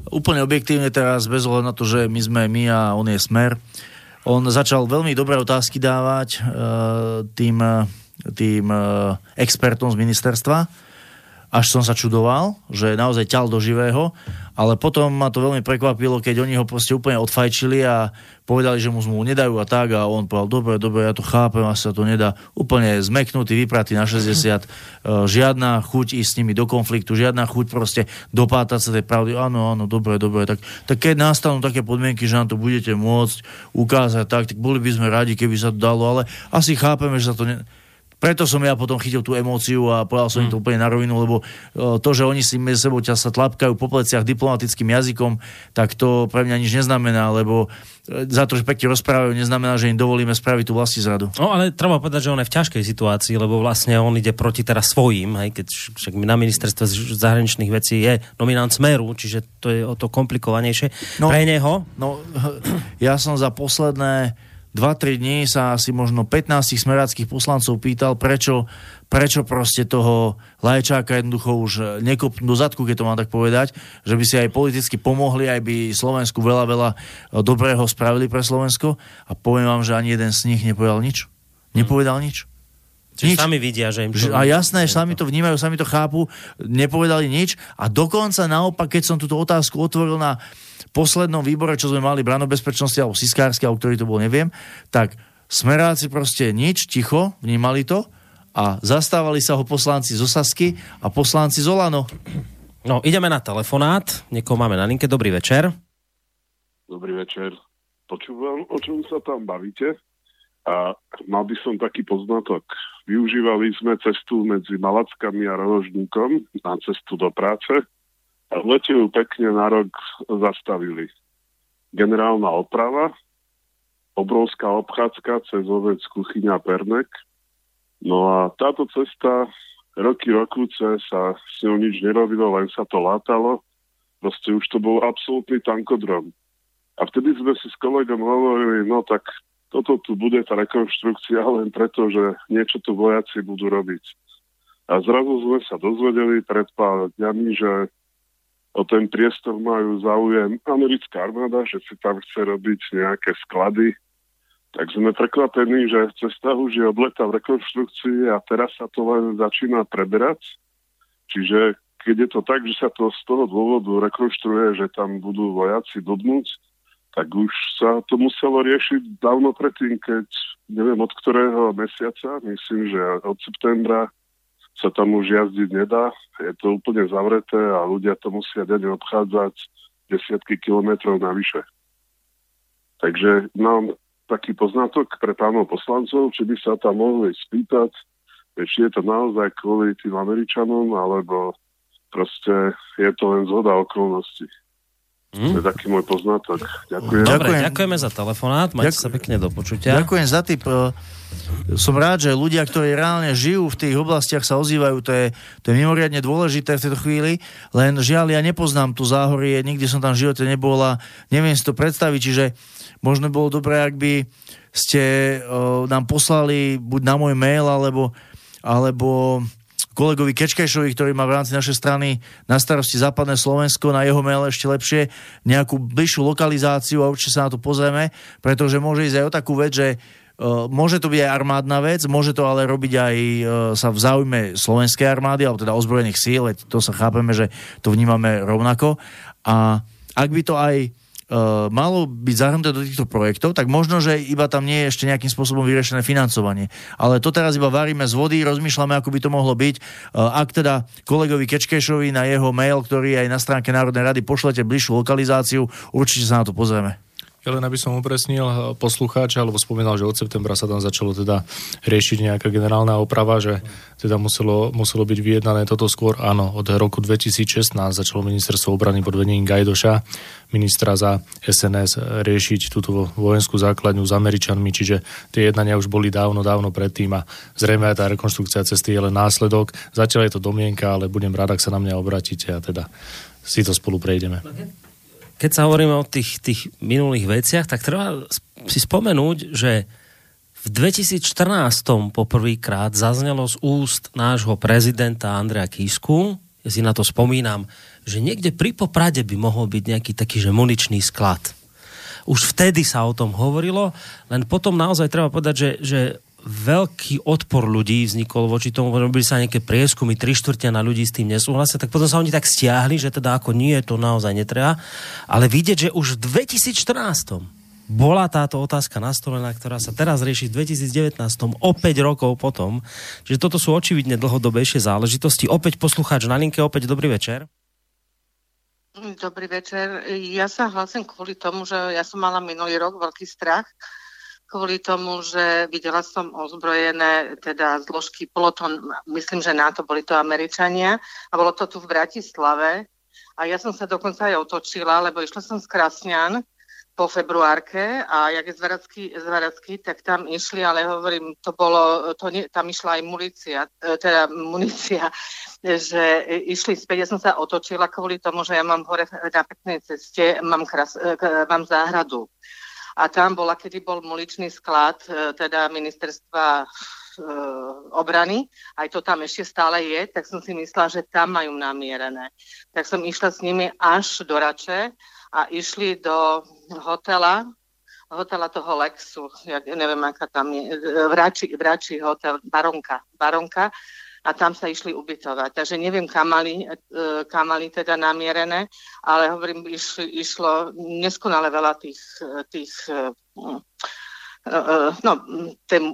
Úplne objektívne teraz, bez ohľadu na to, že my sme my a on je smer. On začal veľmi dobré otázky dávať uh, tým, tým uh, expertom z ministerstva. Až som sa čudoval, že naozaj ťal do živého ale potom ma to veľmi prekvapilo, keď oni ho proste úplne odfajčili a povedali, že mu zmluvu nedajú a tak a on povedal, dobre, dobre, ja to chápem, asi sa to nedá. Úplne zmeknutý, vypratý na 60, e, žiadna chuť ísť s nimi do konfliktu, žiadna chuť proste dopátať sa tej pravdy. Áno, áno, dobre, dobre. Tak, tak keď nastanú také podmienky, že nám to budete môcť ukázať, tak, tak boli by sme radi, keby sa to dalo, ale asi chápeme, že sa to ne preto som ja potom chytil tú emóciu a povedal som mm. im to úplne na rovinu, lebo e, to, že oni si medzi sebou čas sa tlapkajú po pleciach diplomatickým jazykom, tak to pre mňa nič neznamená, lebo e, za to, že pekne rozprávajú, neznamená, že im dovolíme spraviť tú vlastní zradu. No ale treba povedať, že on je v ťažkej situácii, lebo vlastne on ide proti teraz svojím, aj keď však na ministerstve zahraničných vecí je nominant Smeru, čiže to je o to komplikovanejšie. No, pre neho? No, ja som za posledné 2-3 dní sa asi možno 15 smeráckých poslancov pýtal, prečo, prečo proste toho Lajčáka jednoducho už nekopnú do zadku, keď to mám tak povedať, že by si aj politicky pomohli, aj by Slovensku veľa, veľa dobrého spravili pre Slovensko a poviem vám, že ani jeden z nich nepovedal nič. Nepovedal nič. Čiže nič. sami vidia, že im to... A jasné, sami to vnímajú, sami to chápu, nepovedali nič a dokonca naopak, keď som túto otázku otvoril na poslednom výbore, čo sme mali brano bezpečnosti alebo Siskársky, alebo ktorý to bol, neviem, tak smeráci proste nič, ticho, vnímali to a zastávali sa ho poslanci z Osasky a poslanci z Olano. No, ideme na telefonát. Niekoho máme na linke. Dobrý večer. Dobrý večer. Počúvam, o čom sa tam bavíte. A mal by som taký poznatok. Využívali sme cestu medzi Malackami a Rožníkom na cestu do práce lete ju pekne na rok zastavili. Generálna oprava, obrovská obchádzka cez ovec Kuchyňa Pernek. No a táto cesta roky rokúce sa s ňou nič nerobilo, len sa to látalo. Proste už to bol absolútny tankodrom. A vtedy sme si s kolegom hovorili, no tak toto tu bude tá rekonštrukcia len preto, že niečo tu vojaci budú robiť. A zrazu sme sa dozvedeli pred pár dňami, že o ten priestor majú záujem americká armáda, že si tam chce robiť nejaké sklady. Tak sme prekvapení, že cesta už je od leta v rekonštrukcii a teraz sa to len začína preberať. Čiže keď je to tak, že sa to z toho dôvodu rekonštruuje, že tam budú vojaci dodnúť, tak už sa to muselo riešiť dávno predtým, keď neviem od ktorého mesiaca, myslím, že od septembra sa tam už jazdiť nedá. Je to úplne zavreté a ľudia to musia denne obchádzať desiatky kilometrov navyše. Takže mám taký poznatok pre pánov poslancov, či by sa tam mohli spýtať, či je to naozaj kvôli tým Američanom, alebo proste je to len zhoda okolností. Mm. To je taký môj poznatok. Ďakujem. Dobre, Ďakujem. ďakujeme za telefonát. Majte Ďakujem. sa pekne do počutia. Ďakujem za tip. Som rád, že ľudia, ktorí reálne žijú v tých oblastiach, sa ozývajú. To je, to je mimoriadne dôležité v tejto chvíli. Len žiaľ, ja nepoznám tu záhorie, nikdy som tam v živote nebol a neviem si to predstaviť. Čiže možno bolo dobré, ak by ste uh, nám poslali buď na môj mail, alebo, alebo kolegovi Kečkešovi, ktorý má v rámci našej strany na starosti západné Slovensko, na jeho mail ešte lepšie, nejakú bližšiu lokalizáciu a určite sa na to pozrieme, pretože môže ísť aj o takú vec, že Uh, môže to byť aj armádna vec, môže to ale robiť aj uh, sa v záujme slovenskej armády, alebo teda ozbrojených síl, to sa chápeme, že to vnímame rovnako. A ak by to aj uh, malo byť zahrnuté do týchto projektov, tak možno, že iba tam nie je ešte nejakým spôsobom vyriešené financovanie. Ale to teraz iba varíme z vody, rozmýšľame, ako by to mohlo byť. Uh, ak teda kolegovi Kečkešovi na jeho mail, ktorý aj na stránke Národnej rady pošlete bližšiu lokalizáciu, určite sa na to pozrieme. Ja len aby som upresnil eh, poslucháča, alebo spomínal, že od septembra sa tam začalo teda riešiť nejaká generálna oprava, že teda muselo, muselo byť vyjednané toto skôr. Áno, od roku 2016 začalo ministerstvo obrany pod vedením Gajdoša, ministra za SNS, riešiť túto vojenskú základňu s Američanmi, čiže tie jednania už boli dávno, dávno predtým a zrejme aj tá rekonštrukcia cesty je len následok. Zatiaľ je to domienka, ale budem rád, ak sa na mňa obratíte a teda si to spolu prejdeme keď sa hovoríme o tých, tých minulých veciach, tak treba si spomenúť, že v 2014 poprvýkrát zaznelo z úst nášho prezidenta Andrea Kisku, ja si na to spomínam, že niekde pri Poprade by mohol byť nejaký taký, že muničný sklad. Už vtedy sa o tom hovorilo, len potom naozaj treba povedať, že, že veľký odpor ľudí vznikol voči tomu, robili sa nejaké prieskumy, tri štvrtia na ľudí s tým nesúhlasia, tak potom sa oni tak stiahli, že teda ako nie, to naozaj netreba. Ale vidieť, že už v 2014 bola táto otázka nastolená, ktorá sa teraz rieši v 2019, o 5 rokov potom. Čiže toto sú očividne dlhodobejšie záležitosti. Opäť poslucháč na linke, opäť dobrý večer. Dobrý večer. Ja sa hlasím kvôli tomu, že ja som mala minulý rok veľký strach, kvôli tomu, že videla som ozbrojené teda zložky, bolo myslím, že na to boli to Američania a bolo to tu v Bratislave. A ja som sa dokonca aj otočila, lebo išla som z Krasňan po februárke a jak je Zvaracký, Zvaracký, tak tam išli, ale hovorím, to bolo, to nie, tam išla aj munícia, e, teda munícia, že išli späť, ja som sa otočila kvôli tomu, že ja mám hore na peknej ceste, mám, kras, e, mám záhradu a tam bola, kedy bol muličný sklad, e, teda ministerstva e, obrany, aj to tam ešte stále je, tak som si myslela, že tam majú namierené. Tak som išla s nimi až do Rače a išli do hotela, hotela toho Lexu, ja neviem, aká tam je, Vrači, Vrači hotel, Baronka, Baronka a tam sa išli ubytovať. Takže neviem, kam mali, e, kam mali teda namierené, ale hovorím, iš, išlo neskonale veľa tých, tých e, e, no, tém,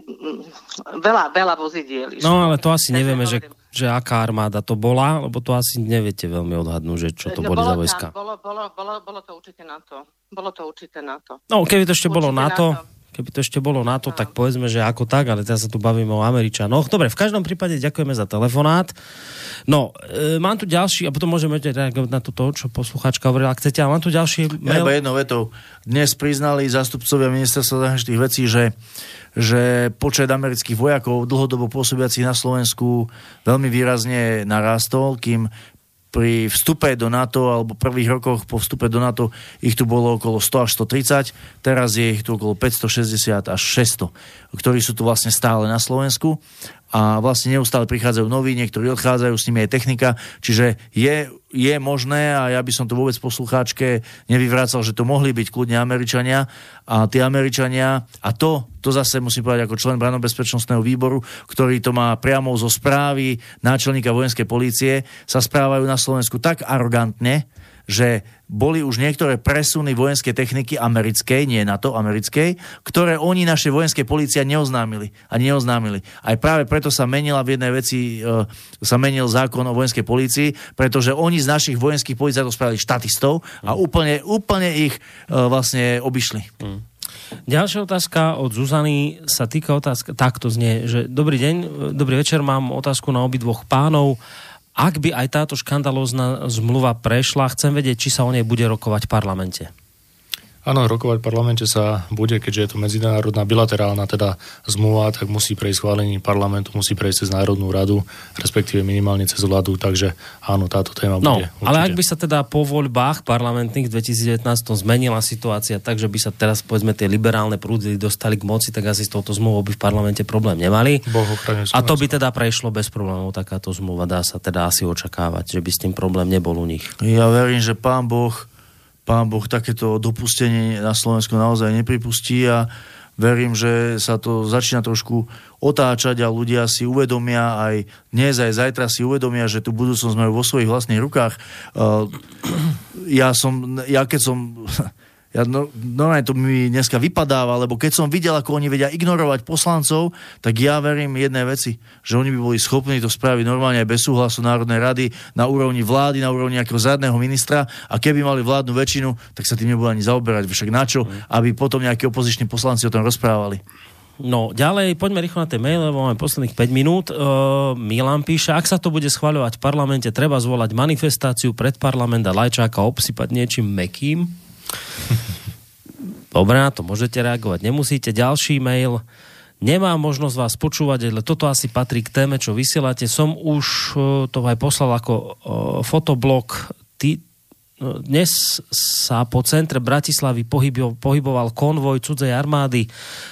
veľa, veľa vozidiel. Išlo. No ale to asi nevieme, že, že aká armáda to bola, lebo to asi neviete veľmi odhadnúť, že čo to no, boli za vojska. Bolo, bolo, bolo, bolo to určite na to. Bolo to určite na to. No, keby to ešte určite bolo na to, na to Keby to ešte bolo na to, tak povedzme, že ako tak, ale teraz sa tu bavíme o Američanoch. Dobre, v každom prípade ďakujeme za telefonát. No, e, mám tu ďalší, a potom môžeme reagovať na to, čo poslucháčka hovorila, ak chcete, ale mám tu ďalší mail. Ja jednou vetou. Dnes priznali zástupcovia ministerstva zahraničných vecí, že že počet amerických vojakov dlhodobo pôsobiacich na Slovensku veľmi výrazne narastol, kým pri vstupe do NATO alebo prvých rokoch po vstupe do NATO ich tu bolo okolo 100 až 130, teraz je ich tu okolo 560 až 600, ktorí sú tu vlastne stále na Slovensku a vlastne neustále prichádzajú noví, niektorí odchádzajú, s nimi aj technika, čiže je, je možné a ja by som to vôbec poslucháčke nevyvrácal, že to mohli byť kľudne Američania. A tí Američania a to, to zase musím povedať ako člen branobezpečnostného výboru, ktorý to má priamo zo správy náčelníka vojenskej polície, sa správajú na Slovensku tak arogantne, že boli už niektoré presuny vojenskej techniky americkej, nie NATO, americkej, ktoré oni naše vojenské policia neoznámili. A neoznámili. Aj práve preto sa menila v jednej veci, e, sa menil zákon o vojenskej polícii, pretože oni z našich vojenských policajtov spravili štatistov a úplne, úplne ich e, vlastne obišli. Mm. Ďalšia otázka od Zuzany sa týka otázka, takto znie, že dobrý deň, dobrý večer, mám otázku na obidvoch pánov. Ak by aj táto škandalózna zmluva prešla, chcem vedieť, či sa o nej bude rokovať v parlamente. Áno, rokovať v parlamente sa bude, keďže je to medzinárodná bilaterálna teda zmluva, tak musí prejsť schválení parlamentu, musí prejsť cez Národnú radu, respektíve minimálne cez vládu, takže áno, táto téma no, bude. Určite. Ale ak by sa teda po voľbách parlamentných v 2019 zmenila situácia tak, že by sa teraz povedzme tie liberálne prúdy dostali k moci, tak asi s touto zmluvou by v parlamente problém nemali. Boh A to by teda prešlo bez problémov, takáto zmluva dá sa teda asi očakávať, že by s tým problém nebol u nich. Ja verím, že pán Boh pán Boh takéto dopustenie na Slovensku naozaj nepripustí a verím, že sa to začína trošku otáčať a ľudia si uvedomia aj dnes, aj zajtra si uvedomia, že tú budúcnosť majú vo svojich vlastných rukách. Uh, ja som, ja keď som Ja no, normálne to mi dneska vypadáva, lebo keď som videl, ako oni vedia ignorovať poslancov, tak ja verím jednej veci, že oni by boli schopní to spraviť normálne aj bez súhlasu Národnej rady, na úrovni vlády, na úrovni nejakého zadného ministra a keby mali vládnu väčšinu, tak sa tým nebudú ani zaoberať. Však na čo, aby potom nejakí opoziční poslanci o tom rozprávali. No, ďalej, poďme rýchlo na tie maile, lebo máme posledných 5 minút. Uh, Milan píše, ak sa to bude schváľovať v parlamente, treba zvolať manifestáciu pred parlament a Lajčáka obsypať niečím mekým. Dobre, na to môžete reagovať. Nemusíte. Ďalší mail. Nemám možnosť vás počúvať, ale toto asi patrí k téme, čo vysielate. Som už to aj poslal ako fotoblog. Ty, dnes sa po centre Bratislavy pohyboval konvoj cudzej armády,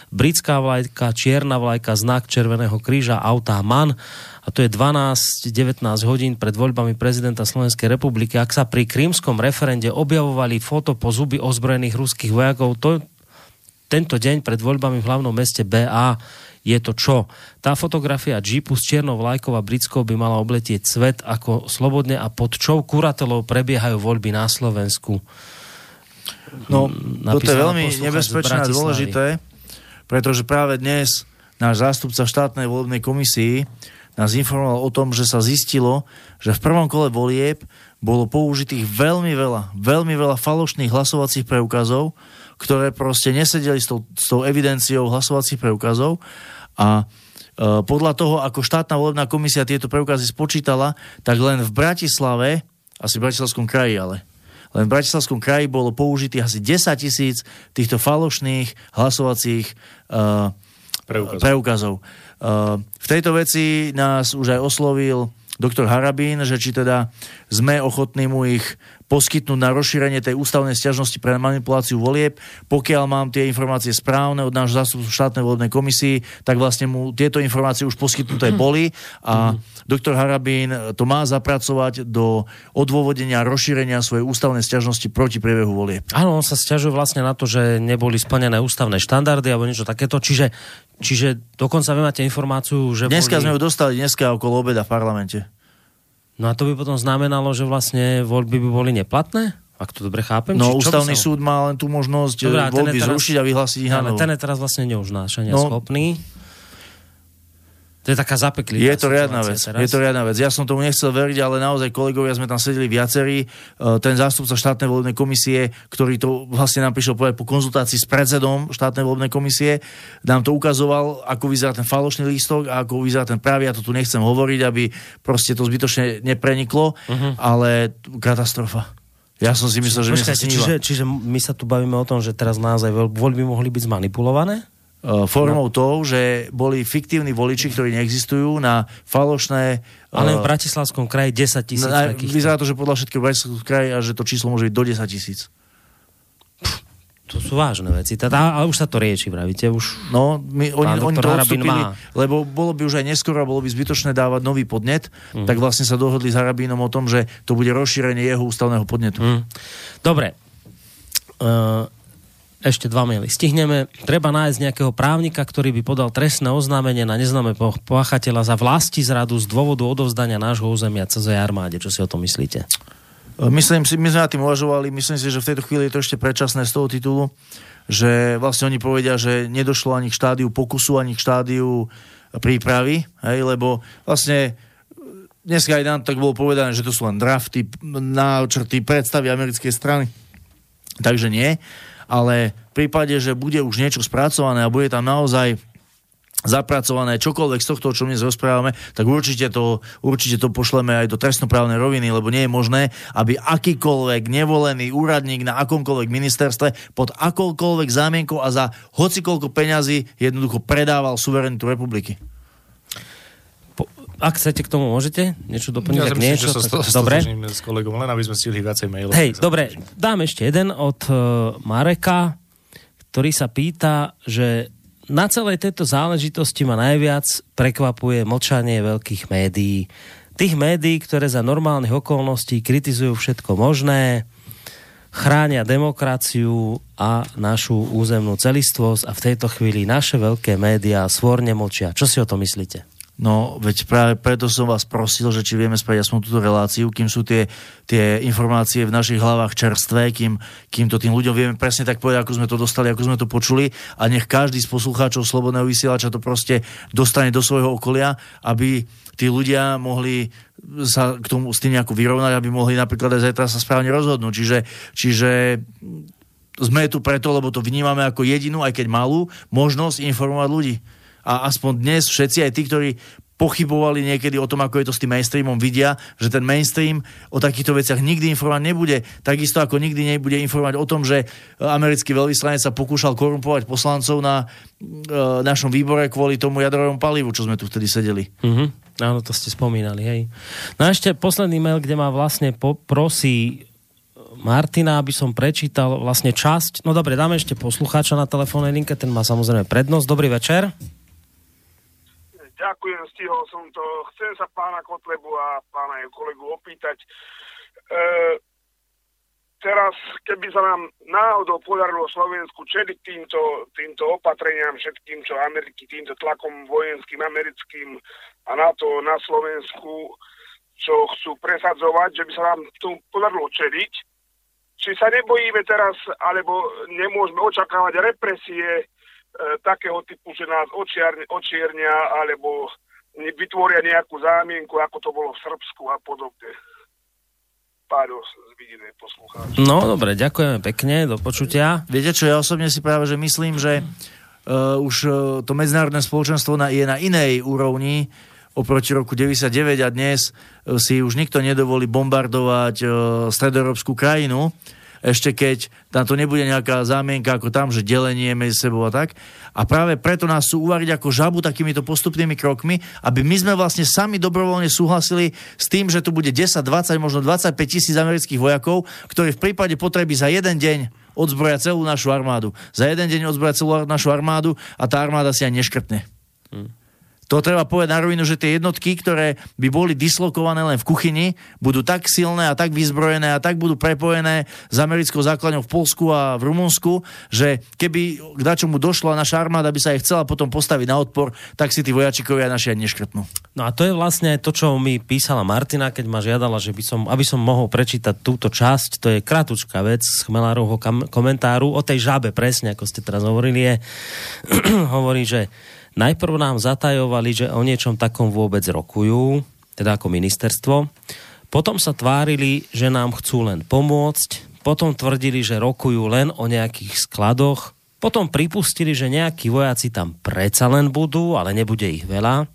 britská vlajka, čierna vlajka, znak Červeného kríža, autá MAN a to je 12-19 hodín pred voľbami prezidenta Slovenskej republiky. Ak sa pri krímskom referende objavovali foto po zuby ozbrojených ruských vojakov, to, tento deň pred voľbami v hlavnom meste BA je to čo? Tá fotografia Jeepu s čiernou vlajkou a britskou by mala obletieť svet, ako slobodne a pod čou kuratelov prebiehajú voľby na Slovensku. No, toto je veľmi nebezpečné a dôležité, pretože práve dnes náš zástupca v štátnej volebnej komisii nás informoval o tom, že sa zistilo, že v prvom kole volieb bolo použitých veľmi veľa, veľmi veľa falošných hlasovacích preukazov, ktoré proste nesedeli s tou, s tou evidenciou hlasovacích preukazov a e, podľa toho, ako štátna volebná komisia tieto preukazy spočítala, tak len v Bratislave, asi v Bratislavskom kraji ale, len v Bratislavskom kraji bolo použitých asi 10 tisíc týchto falošných hlasovacích uh, preukazov. preukazov. Uh, v tejto veci nás už aj oslovil doktor Harabín, že či teda sme ochotní mu ich poskytnúť na rozšírenie tej ústavnej stiažnosti pre manipuláciu volieb. Pokiaľ mám tie informácie správne od nášho zástupcu štátnej volebnej komisii, tak vlastne mu tieto informácie už poskytnuté boli a doktor Harabín to má zapracovať do odôvodenia rozšírenia svojej ústavnej stiažnosti proti priebehu volieb. Áno, on sa stiažuje vlastne na to, že neboli splnené ústavné štandardy alebo niečo takéto, čiže, čiže dokonca vy máte informáciu, že Dneska boli... sme ju dostali, dneska okolo obeda v parlamente. No a to by potom znamenalo, že vlastne voľby by boli neplatné? Ak to dobre chápem? No Či, ústavný sa... súd má len tú možnosť Dobrá, voľby teraz, zrušiť a vyhlásiť ich Ale ten je teraz vlastne neužnášania no, schopný. To je taká zapeklivá Je to riadna vec. Teraz. Je to riadna vec. Ja som tomu nechcel veriť, ale naozaj kolegovia sme tam sedeli viacerí. E, ten zástupca štátnej volebnej komisie, ktorý to vlastne nám prišiel povedať po konzultácii s predsedom štátnej volebnej komisie, nám to ukazoval, ako vyzerá ten falošný lístok a ako vyzerá ten pravý. Ja to tu nechcem hovoriť, aby proste to zbytočne nepreniklo, uh-huh. ale katastrofa. Ja som si myslel, že Počkajte, čiže, čiže my sa tu bavíme o tom, že teraz naozaj voľby mohli byť zmanipulované? Eh, formou no. tou, že boli fiktívni voliči, ktorí neexistujú na falošné... Ale v eh, Bratislavskom kraji 10 tisíc na, Vyzerá to, že podľa všetkého Bratislavského a že to číslo môže byť do 10 tisíc. To sú vážne veci. Teda, ale už sa to rieši, vravíte? Už no, my, oni, oni to odstúpili, má. lebo bolo by už aj neskoro a bolo by zbytočné dávať nový podnet, mm. tak vlastne sa dohodli s Harabínom o tom, že to bude rozšírenie jeho ústavného podnetu. Mm. Dobre. Uh, ešte dva maily stihneme. Treba nájsť nejakého právnika, ktorý by podal trestné oznámenie na neznáme páchateľa za vlasti zradu z dôvodu odovzdania nášho územia cez armáde. Čo si o tom myslíte? Myslím si, my sme na tým uvažovali, myslím si, že v tejto chvíli je to ešte predčasné z toho titulu, že vlastne oni povedia, že nedošlo ani k štádiu pokusu, ani k štádiu prípravy, hej, lebo vlastne dneska aj nám tak bolo povedané, že to sú len drafty, náčrty, predstavy americkej strany. Takže nie ale v prípade, že bude už niečo spracované a bude tam naozaj zapracované čokoľvek z tohto, čo dnes rozprávame, tak určite to, určite to pošleme aj do trestnoprávnej roviny, lebo nie je možné, aby akýkoľvek nevolený úradník na akomkoľvek ministerstve pod akoukoľvek zámienkou a za hocikoľko peňazí jednoducho predával suverenitu republiky ak chcete k tomu, môžete niečo doplniť? Ja niečo, že sa dobre. s kolegom, len aby sme stihli viacej mailov. Hej, dobre, dám ešte jeden od uh, Mareka, ktorý sa pýta, že na celej tejto záležitosti ma najviac prekvapuje mlčanie veľkých médií. Tých médií, ktoré za normálnych okolností kritizujú všetko možné, chránia demokraciu a našu územnú celistvosť a v tejto chvíli naše veľké médiá svorne mlčia. Čo si o to myslíte? No, veď práve preto som vás prosil, že či vieme spraviť aspoň túto reláciu, kým sú tie, tie informácie v našich hlavách čerstvé, kým, kým to tým ľuďom vieme presne tak povedať, ako sme to dostali, ako sme to počuli a nech každý z poslucháčov Slobodného vysielača to proste dostane do svojho okolia, aby tí ľudia mohli sa k tomu s tým nejako vyrovnať, aby mohli napríklad aj zajtra sa správne rozhodnúť. Čiže, čiže sme tu preto, lebo to vnímame ako jedinú, aj keď malú, možnosť informovať ľudí a aspoň dnes všetci, aj tí, ktorí pochybovali niekedy o tom, ako je to s tým mainstreamom, vidia, že ten mainstream o takýchto veciach nikdy informovať nebude. Takisto ako nikdy nebude informovať o tom, že americký veľvyslanec sa pokúšal korumpovať poslancov na e, našom výbore kvôli tomu jadrovému palivu, čo sme tu vtedy sedeli. Mm-hmm. Áno, to ste spomínali, hej. No a ešte posledný mail, kde ma vlastne prosí Martina, aby som prečítal vlastne časť. No dobre, dáme ešte poslucháča na telefónnej linke, ten má samozrejme prednosť. Dobrý večer. Ďakujem, stihol som to. Chcem sa pána Kotlebu a pána jeho kolegu opýtať. E, teraz, keby sa nám náhodou podarilo Slovensku čeliť týmto, týmto opatreniam, všetkým, čo Ameriky, týmto tlakom vojenským americkým a NATO na Slovensku, čo chcú presadzovať, že by sa nám tomu podarilo čeliť, či sa nebojíme teraz, alebo nemôžeme očakávať represie takého typu, že nás očiarnia, očiernia alebo vytvoria nejakú zámienku, ako to bolo v Srbsku a podobne. Páďo z Vidine, poslucháč. No, dobre, ďakujeme pekne, do počutia. Viete čo, ja osobne si práve, že myslím, že uh, už uh, to medzinárodné spoločenstvo na, je na inej úrovni, oproti roku 99 a dnes si už nikto nedovolí bombardovať uh, stredoeurópsku krajinu, ešte keď tam to nebude nejaká zámienka ako tam, že delenie medzi sebou a tak. A práve preto nás sú uvariť ako žabu takýmito postupnými krokmi, aby my sme vlastne sami dobrovoľne súhlasili s tým, že tu bude 10, 20, možno 25 tisíc amerických vojakov, ktorí v prípade potreby za jeden deň odzbroja celú našu armádu. Za jeden deň odzbroja celú našu armádu a tá armáda si aj neškrtne. Hmm. To treba povedať na rovinu, že tie jednotky, ktoré by boli dislokované len v kuchyni, budú tak silné a tak vyzbrojené a tak budú prepojené s americkou základňou v Polsku a v Rumunsku, že keby k dačomu došla naša armáda by sa aj chcela potom postaviť na odpor, tak si tí vojačikovia naši aj neškrtnú. No a to je vlastne to, čo mi písala Martina, keď ma žiadala, že by som, aby som mohol prečítať túto časť. To je kratučká vec z Chmelárovho komentáru o tej žabe, presne ako ste teraz hovorili, je, hovorí, že Najprv nám zatajovali, že o niečom takom vôbec rokujú, teda ako ministerstvo. Potom sa tvárili, že nám chcú len pomôcť. Potom tvrdili, že rokujú len o nejakých skladoch. Potom pripustili, že nejakí vojaci tam predsa len budú, ale nebude ich veľa.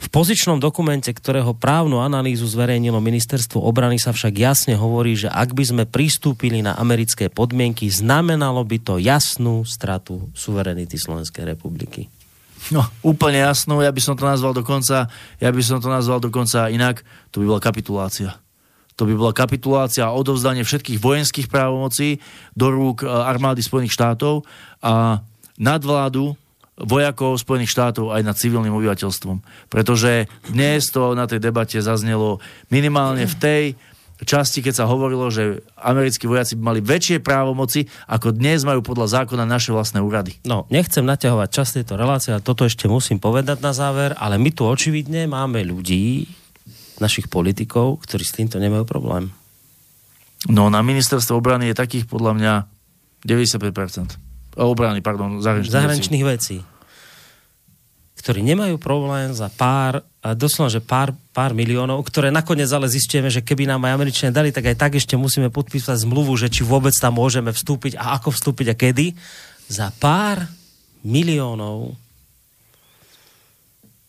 V pozičnom dokumente, ktorého právnu analýzu zverejnilo ministerstvo obrany sa však jasne hovorí, že ak by sme pristúpili na americké podmienky, znamenalo by to jasnú stratu suverenity Slovenskej republiky. No, úplne jasnú, ja by som to nazval dokonca, ja by som to nazval dokonca inak, to by bola kapitulácia. To by bola kapitulácia a odovzdanie všetkých vojenských právomocí do rúk e, armády Spojených štátov a nadvládu vojakov Spojených štátov aj nad civilným obyvateľstvom. Pretože dnes to na tej debate zaznelo minimálne v tej časti, keď sa hovorilo, že americkí vojaci by mali väčšie právomoci, ako dnes majú podľa zákona naše vlastné úrady. No, nechcem naťahovať čas tejto relácie, ale toto ešte musím povedať na záver, ale my tu očividne máme ľudí, našich politikov, ktorí s týmto nemajú problém. No, na ministerstve obrany je takých podľa mňa 95%. Obrany, pardon, zahraničných, zahraničných vecí. vecí ktorí nemajú problém za pár, doslova, že pár, pár miliónov, ktoré nakoniec ale zistíme, že keby nám aj Američania dali, tak aj tak ešte musíme podpísať zmluvu, že či vôbec tam môžeme vstúpiť a ako vstúpiť a kedy. Za pár miliónov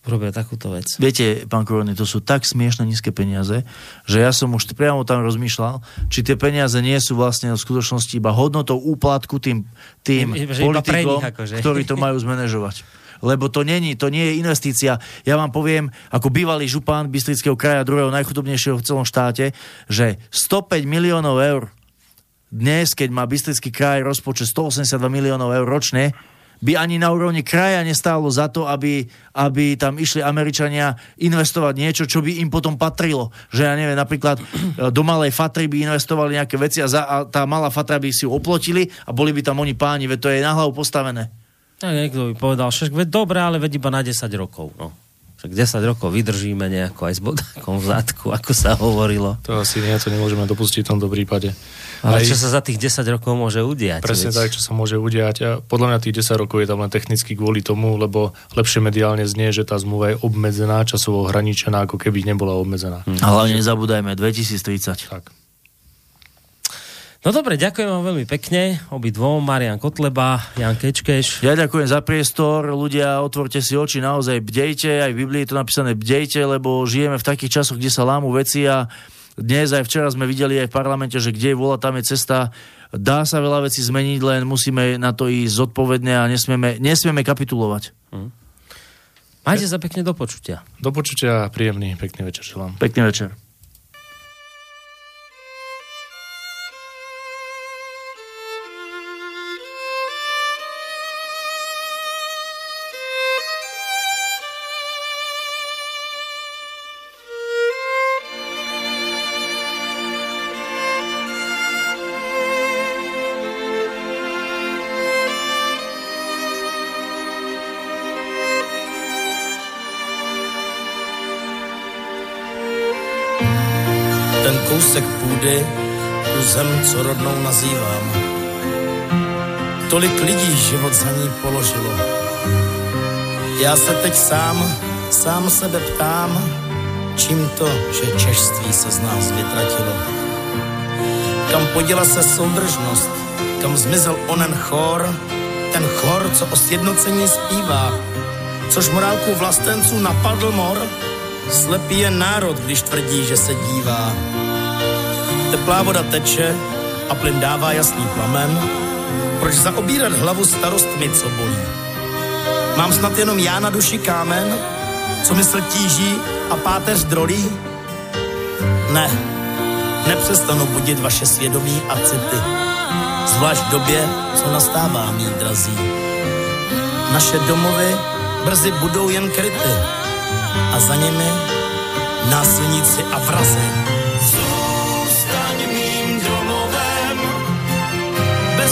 robia takúto vec. Viete, pán Korony, to sú tak smiešne nízke peniaze, že ja som už priamo tam rozmýšľal, či tie peniaze nie sú vlastne v skutočnosti iba hodnotou úplatku tým, tým politikom, akože. ktorí to majú zmanéžovať lebo to není, to nie je investícia. Ja vám poviem, ako bývalý župán Bystrického kraja, druhého najchudobnejšieho v celom štáte, že 105 miliónov eur dnes, keď má Bystrický kraj rozpočet 182 miliónov eur ročne, by ani na úrovni kraja nestálo za to, aby, aby tam išli Američania investovať niečo, čo by im potom patrilo. Že ja neviem, napríklad do malej fatry by investovali nejaké veci a, za, a tá malá fatra by si ju oplotili a boli by tam oni páni, veď to je na hlavu postavené. Tak niekto by povedal, že veď dobre, ale veď iba na 10 rokov. No. Však 10 rokov vydržíme nejako aj s bodákom v zadku, ako sa hovorilo. To asi nie, to nemôžeme dopustiť v tomto prípade. Ale aj, čo sa za tých 10 rokov môže udiať? Presne veď? tak, čo sa môže udiať. A podľa mňa tých 10 rokov je tam len technicky kvôli tomu, lebo lepšie mediálne znie, že tá zmluva je obmedzená, časovo ohraničená, ako keby nebola obmedzená. Hm. A hlavne nezabúdajme, 2030. Tak. No dobre, ďakujem vám veľmi pekne, obi dvom, Marian Kotleba, Jan Kečkeš. Ja ďakujem za priestor, ľudia, otvorte si oči, naozaj bdejte, aj v Biblii je to napísané bdejte, lebo žijeme v takých časoch, kde sa lámu veci a dnes aj včera sme videli aj v parlamente, že kde je vola, tam je cesta. Dá sa veľa vecí zmeniť, len musíme na to ísť zodpovedne a nesmieme, nesmieme kapitulovať. Hm. Majte sa pekne do počutia. Do počutia, príjemný, pekný večer želám. Pekný večer. Co rodnou nazývám. Tolik lidí život za ní položilo. Já se teď sám, sám sebe ptám, čím to, že češství se z nás vytratilo. Kam poděla se soudržnost, kam zmizel onen chor, ten chor, co o sjednocení zpívá, což morálku vlastenců napadl mor, slepý je národ, když tvrdí, že se dívá. Teplá voda teče a plyn dává jasný plamen. Proč zaobírat hlavu starostmi, co bolí? Mám snad jenom já na duši kámen, co mysl tíží a páteř drolí? Ne, nepřestanu budit vaše svědomí a city, zvlášť v době, co nastává, mý drazí. Naše domovy brzy budou jen kryty a za nimi násilníci a vrazy.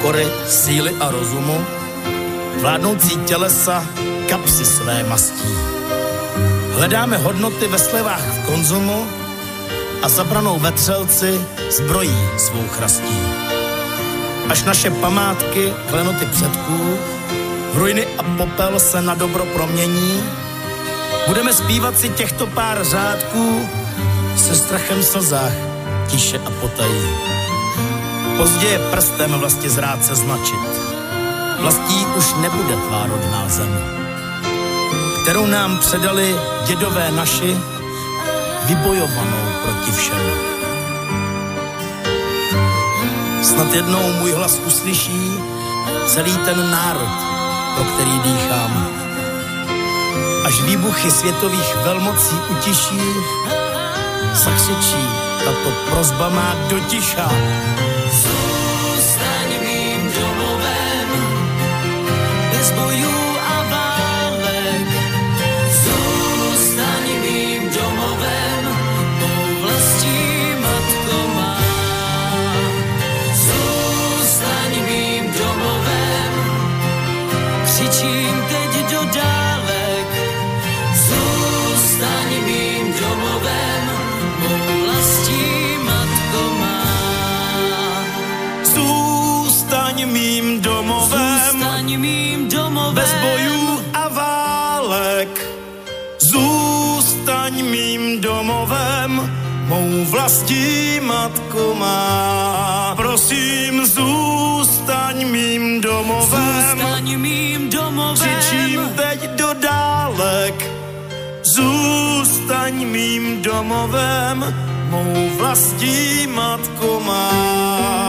pokory, síly a rozumu, vládnoucí tělesa kapsy své mastí. Hledáme hodnoty ve slevách v konzumu a zabranou vetřelci zbrojí svou chrastí. Až naše památky, klenoty předků, v ruiny a popel se na dobro promění, budeme zpívat si těchto pár řádků se strachem slzách, tiše a potají. Pozdě je prstem vlastně zrát se značit. Vlastí už nebude tvá rodná zem, kterou nám předali dědové naši, vybojovanou proti všem. Snad jednou můj hlas uslyší celý ten národ, pro který dýchám. Až výbuchy světových velmocí utiší, zakřičí, tato prozba má So doticha. vlastí matko má. Prosím, zůstaň mým domovem. Zůstaň mým domovem. Křičím teď do dálek. Zůstaň mým domovem, mou vlastí matko má.